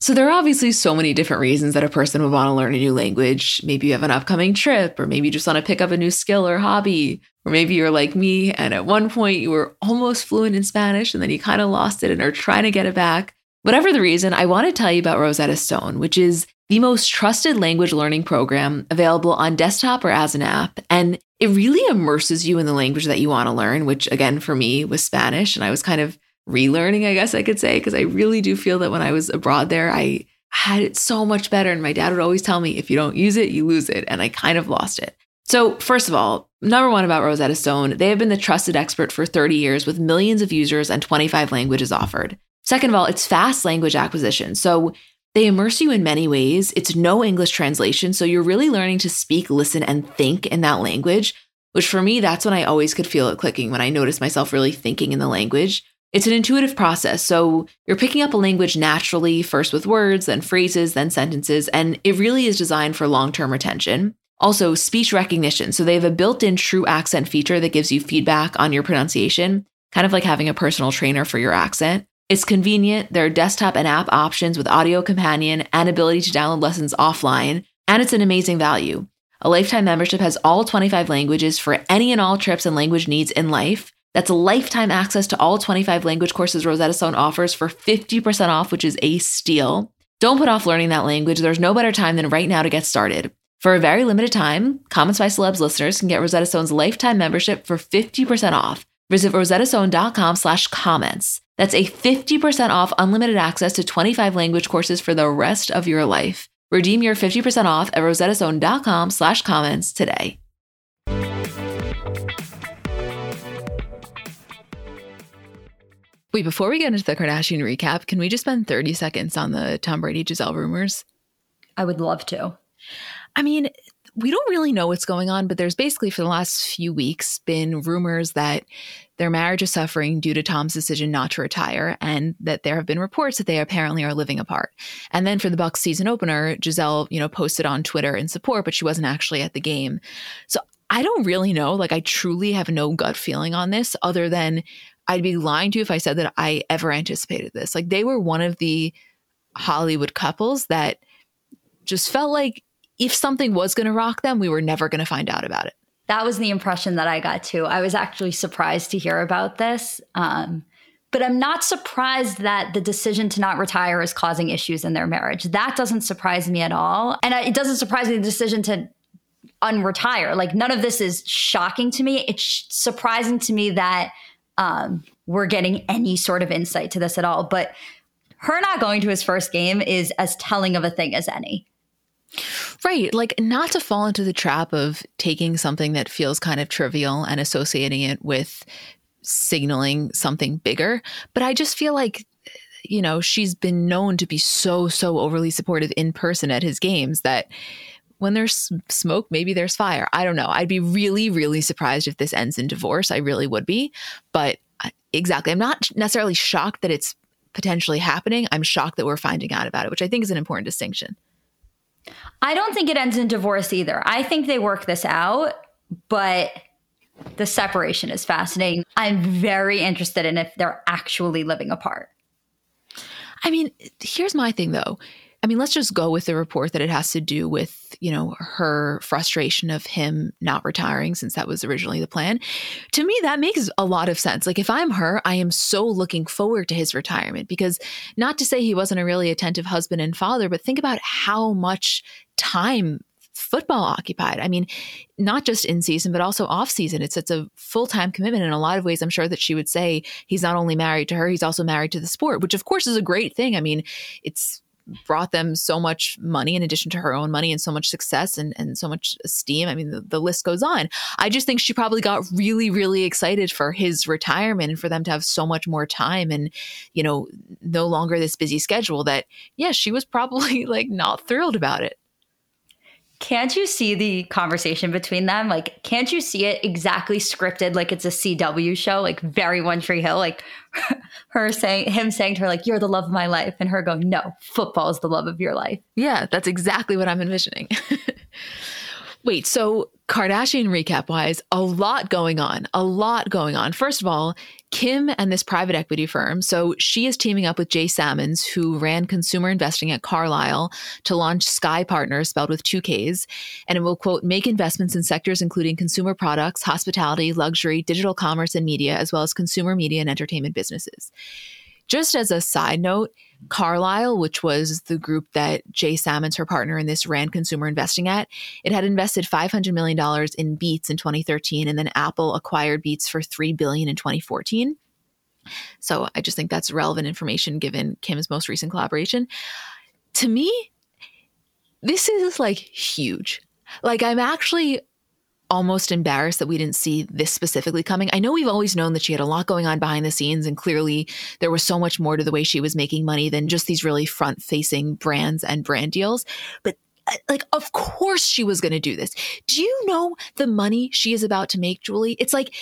Speaker 1: So there are obviously so many different reasons that a person would want to learn a new language. Maybe you have an upcoming trip, or maybe you just want to pick up a new skill or hobby. Or maybe you're like me, and at one point you were almost fluent in Spanish and then you kind of lost it and are trying to get it back. Whatever the reason, I want to tell you about Rosetta Stone, which is the most trusted language learning program available on desktop or as an app. And it really immerses you in the language that you want to learn, which again, for me was Spanish. And I was kind of relearning, I guess I could say, because I really do feel that when I was abroad there, I had it so much better. And my dad would always tell me, if you don't use it, you lose it. And I kind of lost it. So, first of all, number one about Rosetta Stone, they have been the trusted expert for 30 years with millions of users and 25 languages offered. Second of all, it's fast language acquisition. So, they immerse you in many ways. It's no English translation. So, you're really learning to speak, listen, and think in that language, which for me, that's when I always could feel it clicking when I noticed myself really thinking in the language. It's an intuitive process. So you're picking up a language naturally, first with words, then phrases, then sentences, and it really is designed for long term retention. Also, speech recognition. So they have a built in true accent feature that gives you feedback on your pronunciation, kind of like having a personal trainer for your accent. It's convenient. There are desktop and app options with audio companion and ability to download lessons offline, and it's an amazing value. A lifetime membership has all 25 languages for any and all trips and language needs in life. That's lifetime access to all 25 language courses Rosetta Stone offers for 50% off, which is a steal. Don't put off learning that language. There's no better time than right now to get started. For a very limited time, Comments by Celebs listeners can get Rosetta Stone's lifetime membership for 50% off. Visit rosettastone.com slash comments. That's a 50% off unlimited access to 25 language courses for the rest of your life. Redeem your 50% off at rosettastone.com slash comments today. Wait, before we get into the Kardashian recap, can we just spend 30 seconds on the Tom Brady Gisele rumors?
Speaker 2: I would love to.
Speaker 1: I mean, we don't really know what's going on, but there's basically for the last few weeks been rumors that their marriage is suffering due to Tom's decision not to retire, and that there have been reports that they apparently are living apart. And then for the Bucs season opener, Gisele, you know, posted on Twitter in support, but she wasn't actually at the game. So I don't really know. Like, I truly have no gut feeling on this other than I'd be lying to you if I said that I ever anticipated this. Like they were one of the Hollywood couples that just felt like if something was going to rock them, we were never going to find out about it.
Speaker 2: That was the impression that I got too. I was actually surprised to hear about this. Um, but I'm not surprised that the decision to not retire is causing issues in their marriage. That doesn't surprise me at all. And it doesn't surprise me the decision to unretire. Like none of this is shocking to me. It's surprising to me that um, we're getting any sort of insight to this at all. But her not going to his first game is as telling of a thing as any.
Speaker 1: Right. Like, not to fall into the trap of taking something that feels kind of trivial and associating it with signaling something bigger. But I just feel like, you know, she's been known to be so, so overly supportive in person at his games that when there's smoke, maybe there's fire. I don't know. I'd be really, really surprised if this ends in divorce. I really would be. But uh, exactly, I'm not necessarily shocked that it's potentially happening. I'm shocked that we're finding out about it, which I think is an important distinction.
Speaker 2: I don't think it ends in divorce either. I think they work this out, but the separation is fascinating. I'm very interested in if they're actually living apart.
Speaker 1: I mean, here's my thing though. I mean, let's just go with the report that it has to do with, you know, her frustration of him not retiring since that was originally the plan. To me, that makes a lot of sense. Like, if I'm her, I am so looking forward to his retirement because not to say he wasn't a really attentive husband and father, but think about how much time football occupied. I mean, not just in season, but also off season. It's it's a full time commitment. In a lot of ways, I'm sure that she would say he's not only married to her, he's also married to the sport, which of course is a great thing. I mean, it's brought them so much money in addition to her own money and so much success and, and so much esteem. I mean, the, the list goes on. I just think she probably got really, really excited for his retirement and for them to have so much more time and, you know, no longer this busy schedule that, yeah, she was probably *laughs* like not thrilled about it
Speaker 2: can't you see the conversation between them? Like, can't you see it exactly scripted like it's a CW show, like very One Tree Hill? Like *laughs* her saying, him saying to her, like, you're the love of my life, and her going, no, football is the love of your life.
Speaker 1: Yeah, that's exactly what I'm envisioning. *laughs* Wait, so Kardashian recap wise, a lot going on, a lot going on. First of all, Kim and this private equity firm. So she is teaming up with Jay Sammons, who ran consumer investing at Carlyle, to launch SKKY Partners, spelled with two Ks. And it will, quote, make investments in sectors including consumer products, hospitality, luxury, digital commerce, and media, as well as consumer media and entertainment businesses. Just as a side note, Carlyle, which was the group that Jay Sammons, her partner in this, ran consumer investing at, it had invested $500 million in Beats in 2013, and then Apple acquired Beats for 3 billion in 2014. So I just think that's relevant information given Kim's most recent collaboration. To me, this is like huge. Like I'm actually almost embarrassed that we didn't see this specifically coming. I know we've always known that she had a lot going on behind the scenes, and clearly there was so much more to the way she was making money than just these really front facing brands and brand deals. But uh, like, of course she was going to do this. Do you know the money she is about to make, Julie? It's like,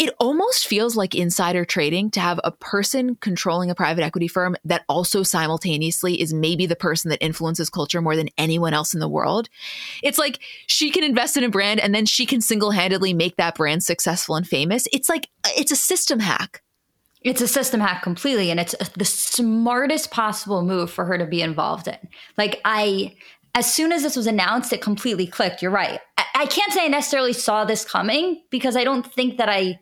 Speaker 1: it almost feels like insider trading to have a person controlling a private equity firm that also simultaneously is maybe the person that influences culture more than anyone else in the world. It's like she can invest in a brand and then she can single handedly make that brand successful and famous. It's like, it's a system hack.
Speaker 2: It's a system hack completely. And it's the smartest possible move for her to be involved in. Like, I, as soon as this was announced, it completely clicked. You're right. I, I can't say I necessarily saw this coming because I don't think that I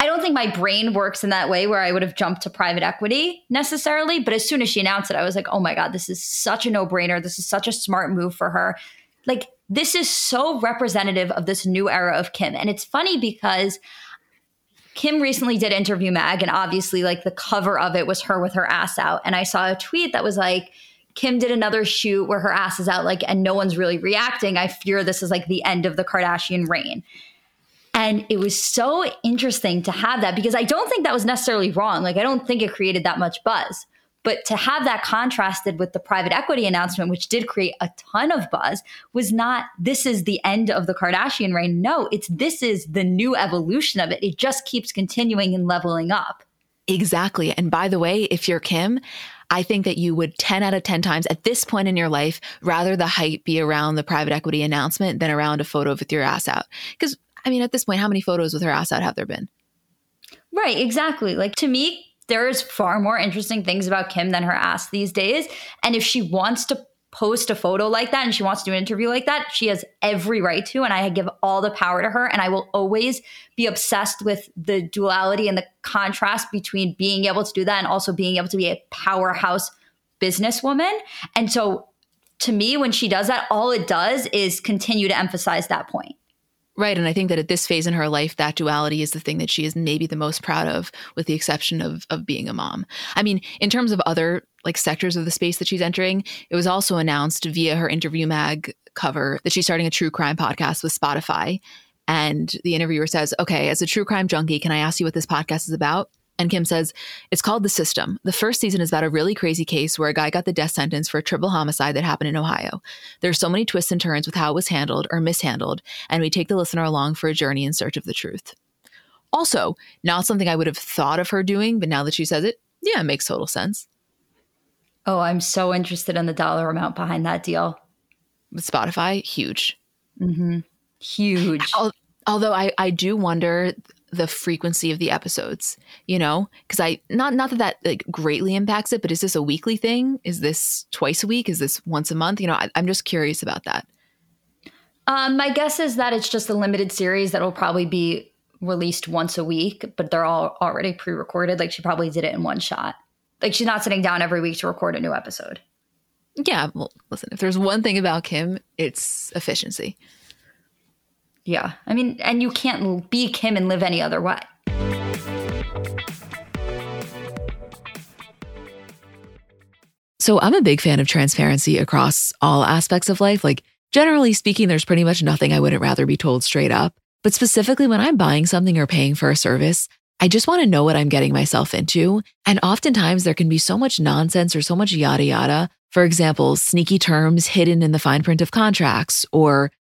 Speaker 2: I don't think my brain works in that way where I would have jumped to private equity necessarily. But as soon as she announced it, I was like, oh my God, this is such a no brainer. This is such a smart move for her. Like, this is so representative of this new era of Kim. And it's funny because Kim recently did Interview Mag, and obviously, like, the cover of it was her with her ass out. And I saw a tweet that was like, Kim did another shoot where her ass is out, like, and no one's really reacting. I fear this is like the end of the Kardashian reign. And it was so interesting to have that because I don't think that was necessarily wrong. Like, I don't think it created that much buzz. But to have that contrasted with the private equity announcement, which did create a ton of buzz, was not this is the end of the Kardashian reign. No, it's this is the new evolution of it. It just keeps continuing and leveling up.
Speaker 1: Exactly. And by the way, if you're Kim, I think that you would 10 out of 10 times at this point in your life rather the hype be around the private equity announcement than around a photo with your ass out. Because I mean, at this point, how many photos with her ass out have there been?
Speaker 2: Right, exactly. Like to me, there's far more interesting things about Kim than her ass these days. And if she wants to post a photo like that and she wants to do an interview like that, she has every right to. And I give all the power to her. And I will always be obsessed with the duality and the contrast between being able to do that and also being able to be a powerhouse businesswoman. And so to me, when she does that, all it does is continue to emphasize that point.
Speaker 1: Right. And I think that at this phase in her life, that duality is the thing that she is maybe the most proud of, with the exception of of being a mom. I mean, in terms of other like sectors of the space that she's entering, it was also announced via her interview mag cover that she's starting a true crime podcast with Spotify. And the interviewer says, Okay, as a true crime junkie, can I ask you what this podcast is about? And Kim says, It's called The System. The first season is about a really crazy case where a guy got the death sentence for a triple homicide that happened in Ohio. There's so many twists and turns with how it was handled or mishandled, and we take the listener along for a journey in search of the truth. Also, not something I would have thought of her doing, but now that she says it, yeah, it makes total sense.
Speaker 2: Oh, I'm so interested in the dollar amount behind that deal.
Speaker 1: With Spotify, huge.
Speaker 2: Mm-hmm. Huge.
Speaker 1: Although I, I do wonder the frequency of the episodes you know? Because i not not that that like greatly impacts it but is this a weekly thing? Is this twice a week? Is this once a month? You know I, i'm just curious about that.
Speaker 2: Um my guess is that it's just a limited series that will probably be released once a week but they're all already pre-recorded. Like she probably did it in one shot. Like she's not sitting down every week to record a new episode.
Speaker 1: Yeah well listen if there's one thing about kim it's efficiency
Speaker 2: yeah. I mean, and you can't be Kim and live any other way.
Speaker 1: So I'm a big fan of transparency across all aspects of life. Like, generally speaking, there's pretty much nothing I wouldn't rather be told straight up. But specifically, when I'm buying something or paying for a service, I just want to know what I'm getting myself into. And oftentimes there can be so much nonsense or so much yada yada. For example, sneaky terms hidden in the fine print of contracts or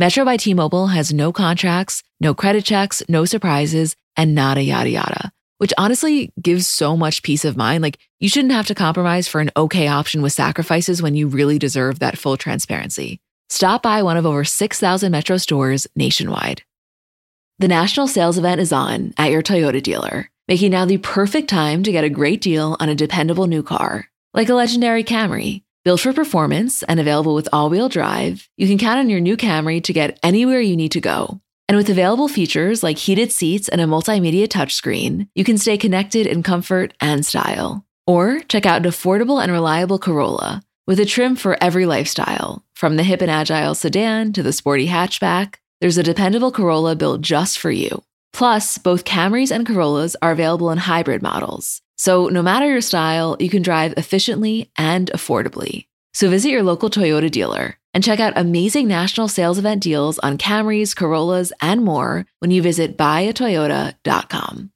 Speaker 1: Metro by T Mobile has no contracts, no credit checks, no surprises and nada yada yada, which honestly gives so much peace of mind. Like you shouldn't have to compromise for an okay option with sacrifices when you really deserve that full transparency. Stop by one of over 6,000 Metro stores nationwide. The national sales event is on at your Toyota dealer, making now the perfect time to get a great deal on a dependable new car, like a legendary Camry. Built for performance and available with all wheel drive, you can count on your new Camry to get anywhere you need to go and with available features like heated seats and a multimedia touchscreen, you can stay connected in comfort and style. Or check out an affordable and reliable Corolla with a trim for every lifestyle. From the hip and agile sedan to the sporty hatchback, there's a dependable Corolla built just for you. Plus, both Camrys and Corollas are available in hybrid models. So, no matter your style, you can drive efficiently and affordably. So, visit your local Toyota dealer and check out amazing national sales event deals on Camrys, Corollas, and more when you visit buyatoyota.com.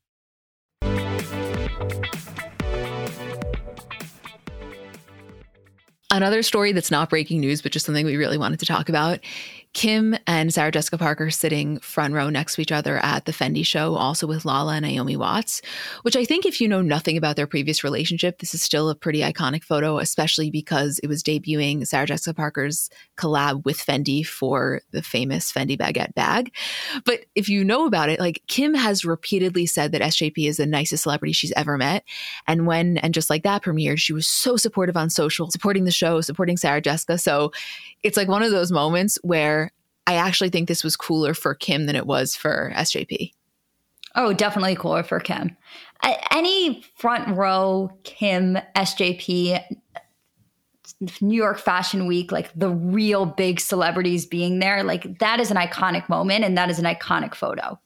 Speaker 1: Another story that's not breaking news, but just something we really wanted to talk about Kim and Sarah Jessica Parker sitting front row next to each other at the Fendi show, also with Lala and Naomi Watts, which I think if you know nothing about their previous relationship, this is still a pretty iconic photo, especially because it was debuting Sarah Jessica Parker's collab with Fendi for the famous Fendi baguette bag. But if you know about it, like Kim has repeatedly said that SJP is the nicest celebrity she's ever met. And when, and just like that premiere, she was so supportive on social, supporting the show, supporting Sarah Jessica. So it's like one of those moments where I actually think this was cooler for Kim than it was for SJP.
Speaker 2: Oh, definitely cooler for Kim. Any front row Kim SJP New York Fashion Week, like the real big celebrities being there, like that is an iconic moment and that is an iconic photo.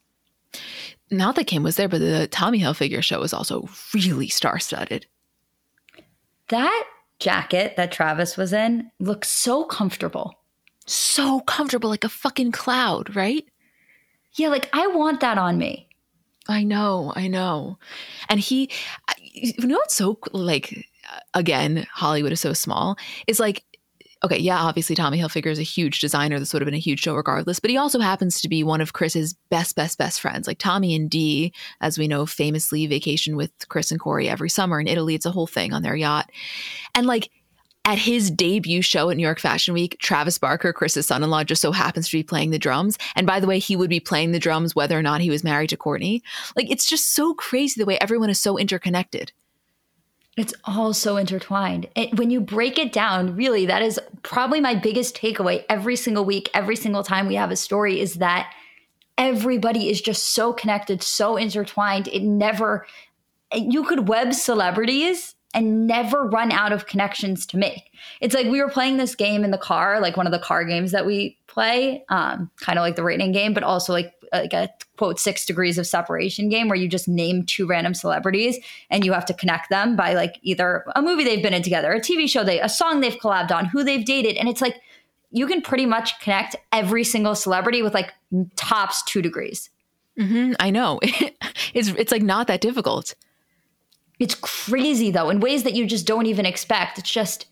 Speaker 1: Not that Kim was there, but the Tommy Hilfiger show was also really star studded.
Speaker 2: That jacket that Travis was in looks so comfortable.
Speaker 1: So comfortable, like a fucking cloud, right?
Speaker 2: Yeah, like I want that on me.
Speaker 1: I know, I know. And he, you know what's so like, again, Hollywood is so small. It's like okay, yeah, obviously Tommy Hilfiger is a huge designer. This would have been a huge show regardless, but he also happens to be one of Kris's best, best, best friends. Like Tommy and Dee, as we know, famously vacation with Kris and Corey every summer in Italy. It's a whole thing on their yacht. And like at his debut show at New York Fashion Week, Travis Barker, Kris's son in law, just so happens to be playing the drums. And by the way, he would be playing the drums whether or not he was married to Kourtney. Like, it's just so crazy the way everyone is so interconnected.
Speaker 2: It's all so intertwined. It, when you break it down, really, that is probably my biggest takeaway every single week, every single time we have a story is that everybody is just so connected, so intertwined. It never, you could web celebrities and never run out of connections to make. It's like we were playing this game in the car, like one of the car games that we play, um, kind of like the rating game, but also like like a quote six degrees of separation game where you just name two random celebrities and you have to connect them by like either a movie they've been in together, a TV show they, a song they've collabed on, who they've dated, and it's like you can pretty much connect every single celebrity with like tops two degrees.
Speaker 1: Mm-hmm, I know *laughs* it's it's like not that difficult.
Speaker 2: It's crazy though in ways that you just don't even expect. It's just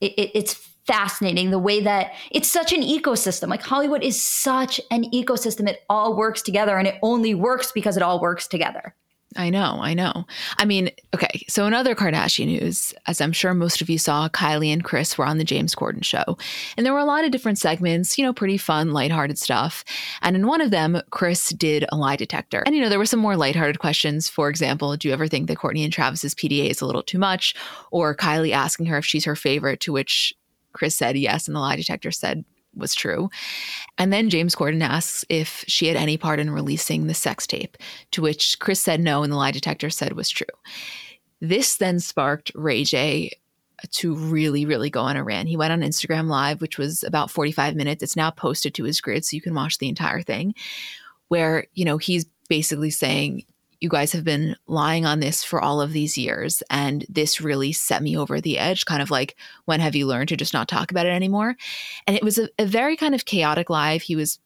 Speaker 2: it, it, it's fascinating the way that it's such an ecosystem. Like Hollywood is such an ecosystem. It all works together and it only works because it all works together.
Speaker 1: I know, I know. I mean, okay, so in other Kardashian news, as I'm sure most of you saw, Kylie and Kris were on the James Corden show. And there were a lot of different segments, you know, pretty fun, lighthearted stuff. And in one of them, Kris did a lie detector. And, you know, there were some more lighthearted questions. For example, do you ever think that Kourtney and Travis's PDA is a little too much? Or Kylie asking her if she's her favorite, to which Kris said yes, and the lie detector said was true. And then James Corden asks if she had any part in releasing the sex tape, to which Kris said no, and the lie detector said was true. This then sparked Ray J to really, really go on a rant. He went on Instagram Live, which was about 45 minutes. It's now posted to his grid, so you can watch the entire thing, where, you know, he's basically saying, you guys have been lying on this for all of these years and this really set me over the edge kind of like when have you learned to just not talk about it anymore? And it was a, a, very kind of chaotic live he was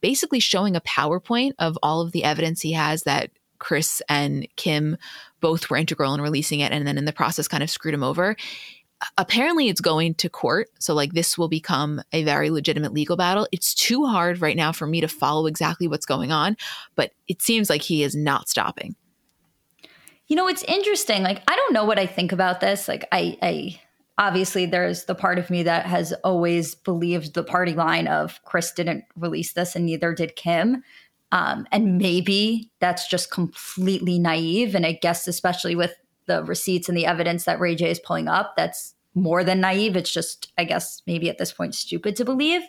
Speaker 1: basically showing a powerpoint of all of the evidence he has that Kris and kim both were integral in releasing it and then in the process kind of screwed him over apparently it's going to court so like this will become a very legitimate legal battle. It's too hard right now for me to follow exactly what's going on but it seems like he is not stopping.
Speaker 2: You know it's interesting like i don't know what i think about this like i i obviously there's the part of me that has always believed the party line of Kris didn't release this and neither did kim um, and maybe that's just completely naive and i guess especially with the receipts and the evidence that Ray J is pulling up, that's more than naive. It's just, I guess, maybe at this point, stupid to believe.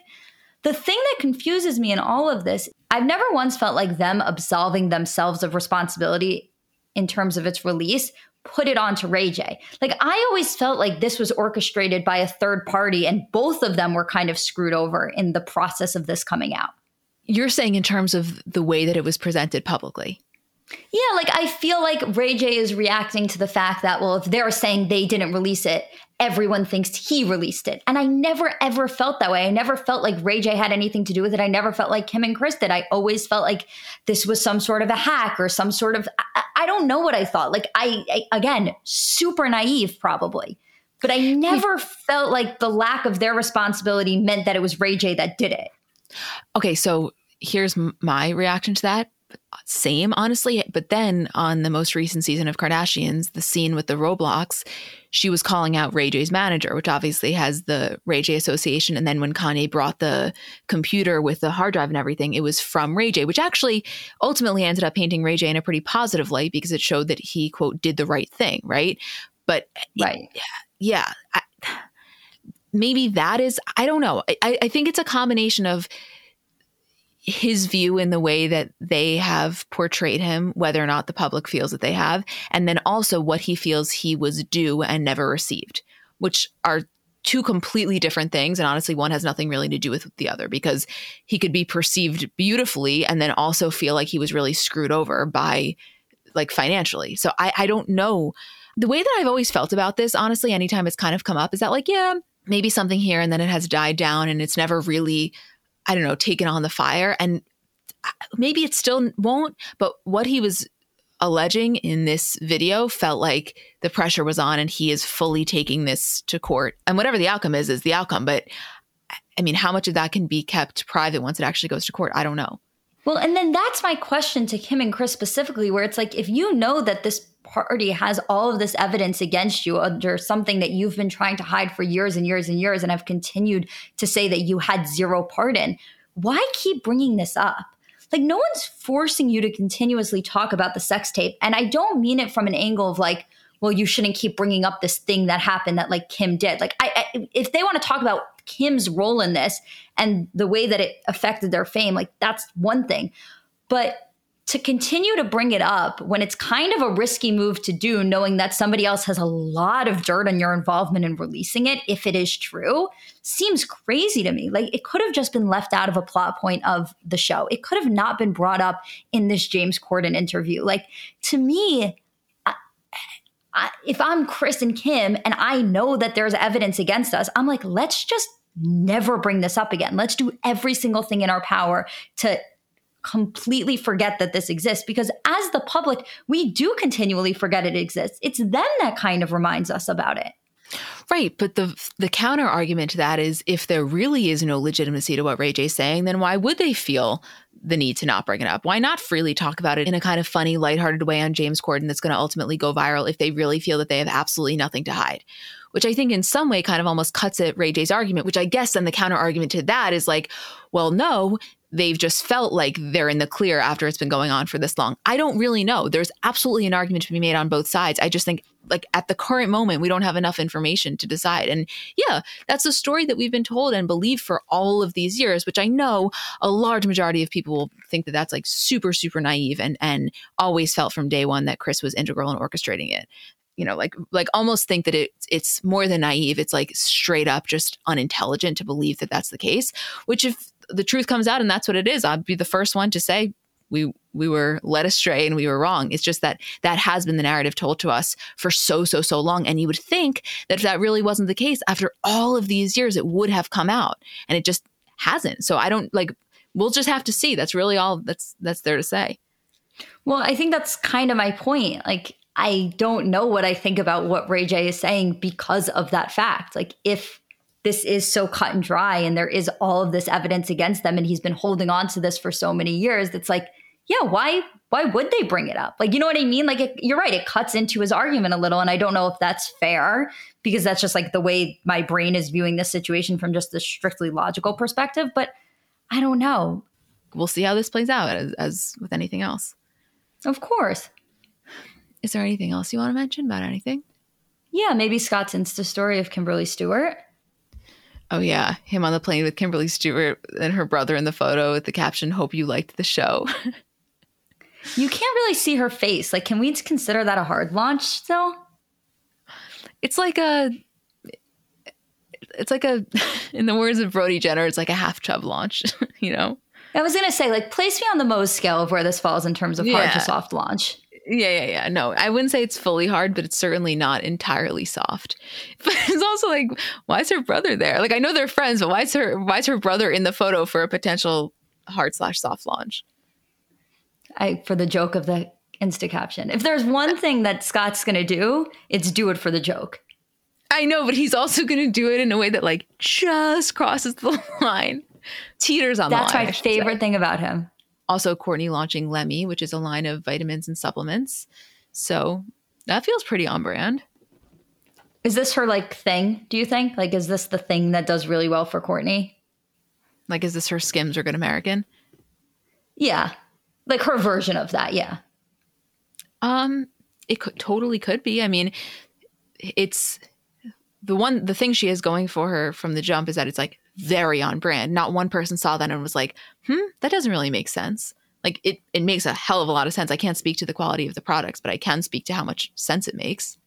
Speaker 2: The thing that confuses me in all of this, I've never once felt like them absolving themselves of responsibility in terms of its release put it on to Ray J. Like I always felt like this was orchestrated by a third party and both of them were kind of screwed over in the process of this coming out.
Speaker 1: You're saying in terms of the way that it was presented publicly.
Speaker 2: Yeah, like I feel like Ray J is reacting to the fact that, well, if they're saying they didn't release it, everyone thinks he released it. And I never ever felt that way. I never felt like Ray J had anything to do with it. I never felt like Kim and Kris did. I always felt like this was some sort of a hack or some sort of, I, I don't know what I thought. Like, I, I, again, super naive probably. But I never felt like the lack of their responsibility meant that it was Ray J that did it.
Speaker 1: Okay, so here's my reaction to that same, honestly. But then on the most recent season of Kardashians, the scene with the Roblox, she was calling out Ray J's manager, which obviously has the Ray J association. And then when Kanye brought the computer with the hard drive and everything, it was from Ray J, which actually ultimately ended up painting Ray J in a pretty positive light because it showed that he, quote, did the right thing, right? But
Speaker 2: right.
Speaker 1: yeah. I, maybe that is, I don't know. I, I think it's a combination of his view in the way that they have portrayed him, whether or not the public feels that they have, and then also what he feels he was due and never received, which are two completely different things. And honestly, one has nothing really to do with the other because he could be perceived beautifully and then also feel like he was really screwed over by like financially. So I, I don't know. The way that I've always felt about this, honestly, anytime it's kind of come up, is that like, yeah, maybe something here and then it has died down and it's never really I don't know, taken on the fire. And uh, maybe it still won't, but what he was alleging in this video felt like the pressure was on and he is fully taking this to court. And whatever the outcome is, is the outcome. But I mean, how much of that can be kept private once it actually goes to court? I don't know.
Speaker 2: Well, and then that's my question to Kim and Kris specifically, where it's like, if you know that this party has all of this evidence against you under something that you've been trying to hide for years and years and years and have continued to say that you had zero part in, why keep bringing this up? Like, no one's forcing you to continuously talk about the sex tape. And I don't mean it from an angle of like, well, you shouldn't keep bringing up this thing that happened that like Kim did. Like, I, I if they want to talk about Kim's role in this and the way that it affected their fame, like that's one thing. But to continue to bring it up when it's kind of a risky move to do, knowing that somebody else has a lot of dirt on your involvement in releasing it, if it is true, seems crazy to me. Like it could have just been left out of a plot point of the show. It could have not been brought up in this James Corden interview. Like to me, I, if I'm Kris and Kim and I know that there's evidence against us, I'm like, let's just never bring this up again. Let's do every single thing in our power to completely forget that this exists because as the public, we do continually forget it exists. It's them that kind of reminds us about it.
Speaker 1: Right, but the the counter argument to that is if there really is no legitimacy to what Ray J's saying, then why would they feel the need to not bring it up? Why not freely talk about it in a kind of funny, lighthearted way on James Corden that's going to ultimately go viral if they really feel that they have absolutely nothing to hide? Which I think in some way kind of almost cuts at Ray J's argument, which I guess then the counter argument to that is like, well, no, they've just felt like they're in the clear after it's been going on for this long. I don't really know. There's absolutely an argument to be made on both sides. I just think like at the current moment we don't have enough information to decide. And yeah, that's a story that we've been told and believed for all of these years, which I know a large majority of people will think that that's like super super naive and and always felt from day one that Kris was integral in orchestrating it you know like like almost think that it's it's more than naive it's like straight up just unintelligent to believe that that's the case which if the truth comes out and that's what it is. I'd be the first one to say we we were led astray and we were wrong. It's just that that has been the narrative told to us for so so so long. And you would think that if that really wasn't the case after all of these years it would have come out and it just hasn't. So i don't like we'll just have to see. That's really all that's that's there to say.
Speaker 2: Well i think that's kind of my point. Like I don't know what I think about what Ray J is saying because of that fact. Like, if this is so cut and dry and there is all of this evidence against them and he's been holding on to this for so many years, it's like, yeah, why why would they bring it up? Like, you know what I mean? Like, it, you're right. It cuts into his argument a little, and I don't know if that's fair because that's just like the way my brain is viewing this situation from just the strictly logical perspective. But I don't know.
Speaker 1: We'll see how this plays out as, as with anything else.
Speaker 2: Of course.
Speaker 1: Is there anything else you want to mention about anything?
Speaker 2: Yeah, maybe Scott's Insta story of Kimberly Stewart.
Speaker 1: Oh yeah, him on the plane with Kimberly Stewart and her brother in the photo with the caption "Hope you liked the show." *laughs*
Speaker 2: you can't really see her face. Like, can we consider that a hard launch still?
Speaker 1: It's like a, it's like a, *laughs* in the words of Brody Jenner, it's like a half chub launch. *laughs* you know.
Speaker 2: I was gonna say, like, place me on the Mose scale of where this falls in terms of yeah. hard to soft launch.
Speaker 1: Yeah, yeah, yeah. No, I wouldn't say it's fully hard, but it's certainly not entirely soft. *laughs* But it's also like, why is her brother there? Like, I know they're friends, but why is her why is her brother in the photo for a potential hard slash soft launch?
Speaker 2: I for the joke of the Insta caption. If there's one thing that Scott's gonna do, it's do it for the joke.
Speaker 1: I know, but he's also gonna do it in a way that like just crosses the *laughs* line, teeters on
Speaker 2: That's
Speaker 1: the line.
Speaker 2: That's my favorite say. thing about him.
Speaker 1: Also, Kourtney launching Lemme, which is a line of vitamins and supplements. So that feels pretty on brand.
Speaker 2: Is this her like thing, do you think? Like, is this the thing that does really well for Kourtney?
Speaker 1: Like, is this her Skims or Good American?
Speaker 2: Yeah. Like her version of that, yeah.
Speaker 1: Um, it could totally could be. I mean, it's the one the thing she is going for her from the jump is that it's like very on brand. Not one person saw that and was like, hmm, that doesn't really make sense. Like it, it makes a hell of a lot of sense. I can't speak to the quality of the products, but I can speak to how much sense it makes.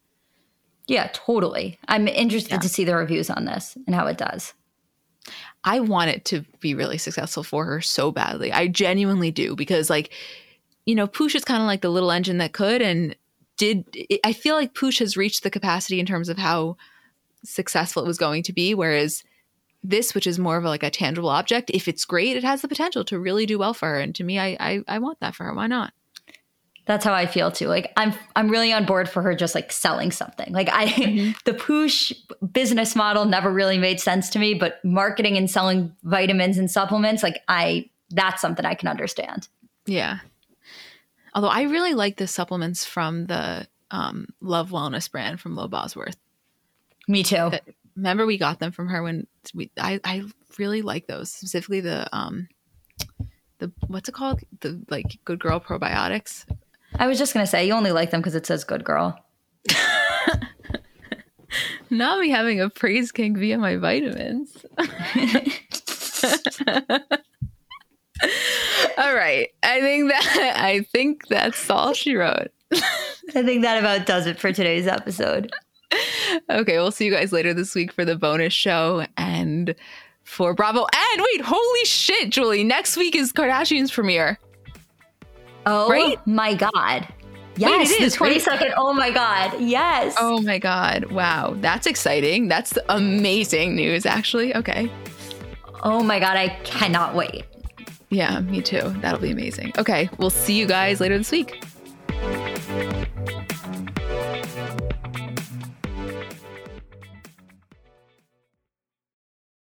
Speaker 2: Yeah, totally. I'm interested yeah. to see the reviews on this and how it does.
Speaker 1: I want it to be really successful for her so badly. I genuinely do because, like, you know, Poosh is kind of like the little engine that could and did. I feel like Poosh has reached the capacity in terms of how successful it was going to be, whereas this, which is more of a, like a tangible object, if it's great, it has the potential to really do well for her. And to me, I, I, I want that for her. Why not?
Speaker 2: That's how I feel too. Like I'm I'm really on board for her just like selling something. Like I mm-hmm. *laughs* the Poosh business model never really made sense to me, but marketing and selling vitamins and supplements, like I that's something I can understand.
Speaker 1: Yeah. Although I really like the supplements from the um, Love Wellness brand from Lo Bosworth.
Speaker 2: Me too.
Speaker 1: That- remember we got them from her when we I, I really like those specifically the um the what's it called? The like good girl probiotics.
Speaker 2: I was just gonna say you only like them because it says good girl. *laughs*
Speaker 1: now me having a praise king via my vitamins. *laughs* All right. I think that i think that's all she wrote. *laughs*
Speaker 2: I think that about does it for today's episode. *laughs*
Speaker 1: okay we'll see you guys later this week for the bonus show and for bravo and wait holy shit julie next week is kardashian's premiere
Speaker 2: Oh
Speaker 1: Right?
Speaker 2: my god. Yes,
Speaker 1: it is,
Speaker 2: the
Speaker 1: right?
Speaker 2: 22nd. Oh my god. Yes.
Speaker 1: Oh my God. Wow. That's exciting. That's amazing news, actually. Okay.
Speaker 2: Oh my god, I cannot wait.
Speaker 1: Yeah, me too. That'll be amazing. Okay. We'll see you guys later this week.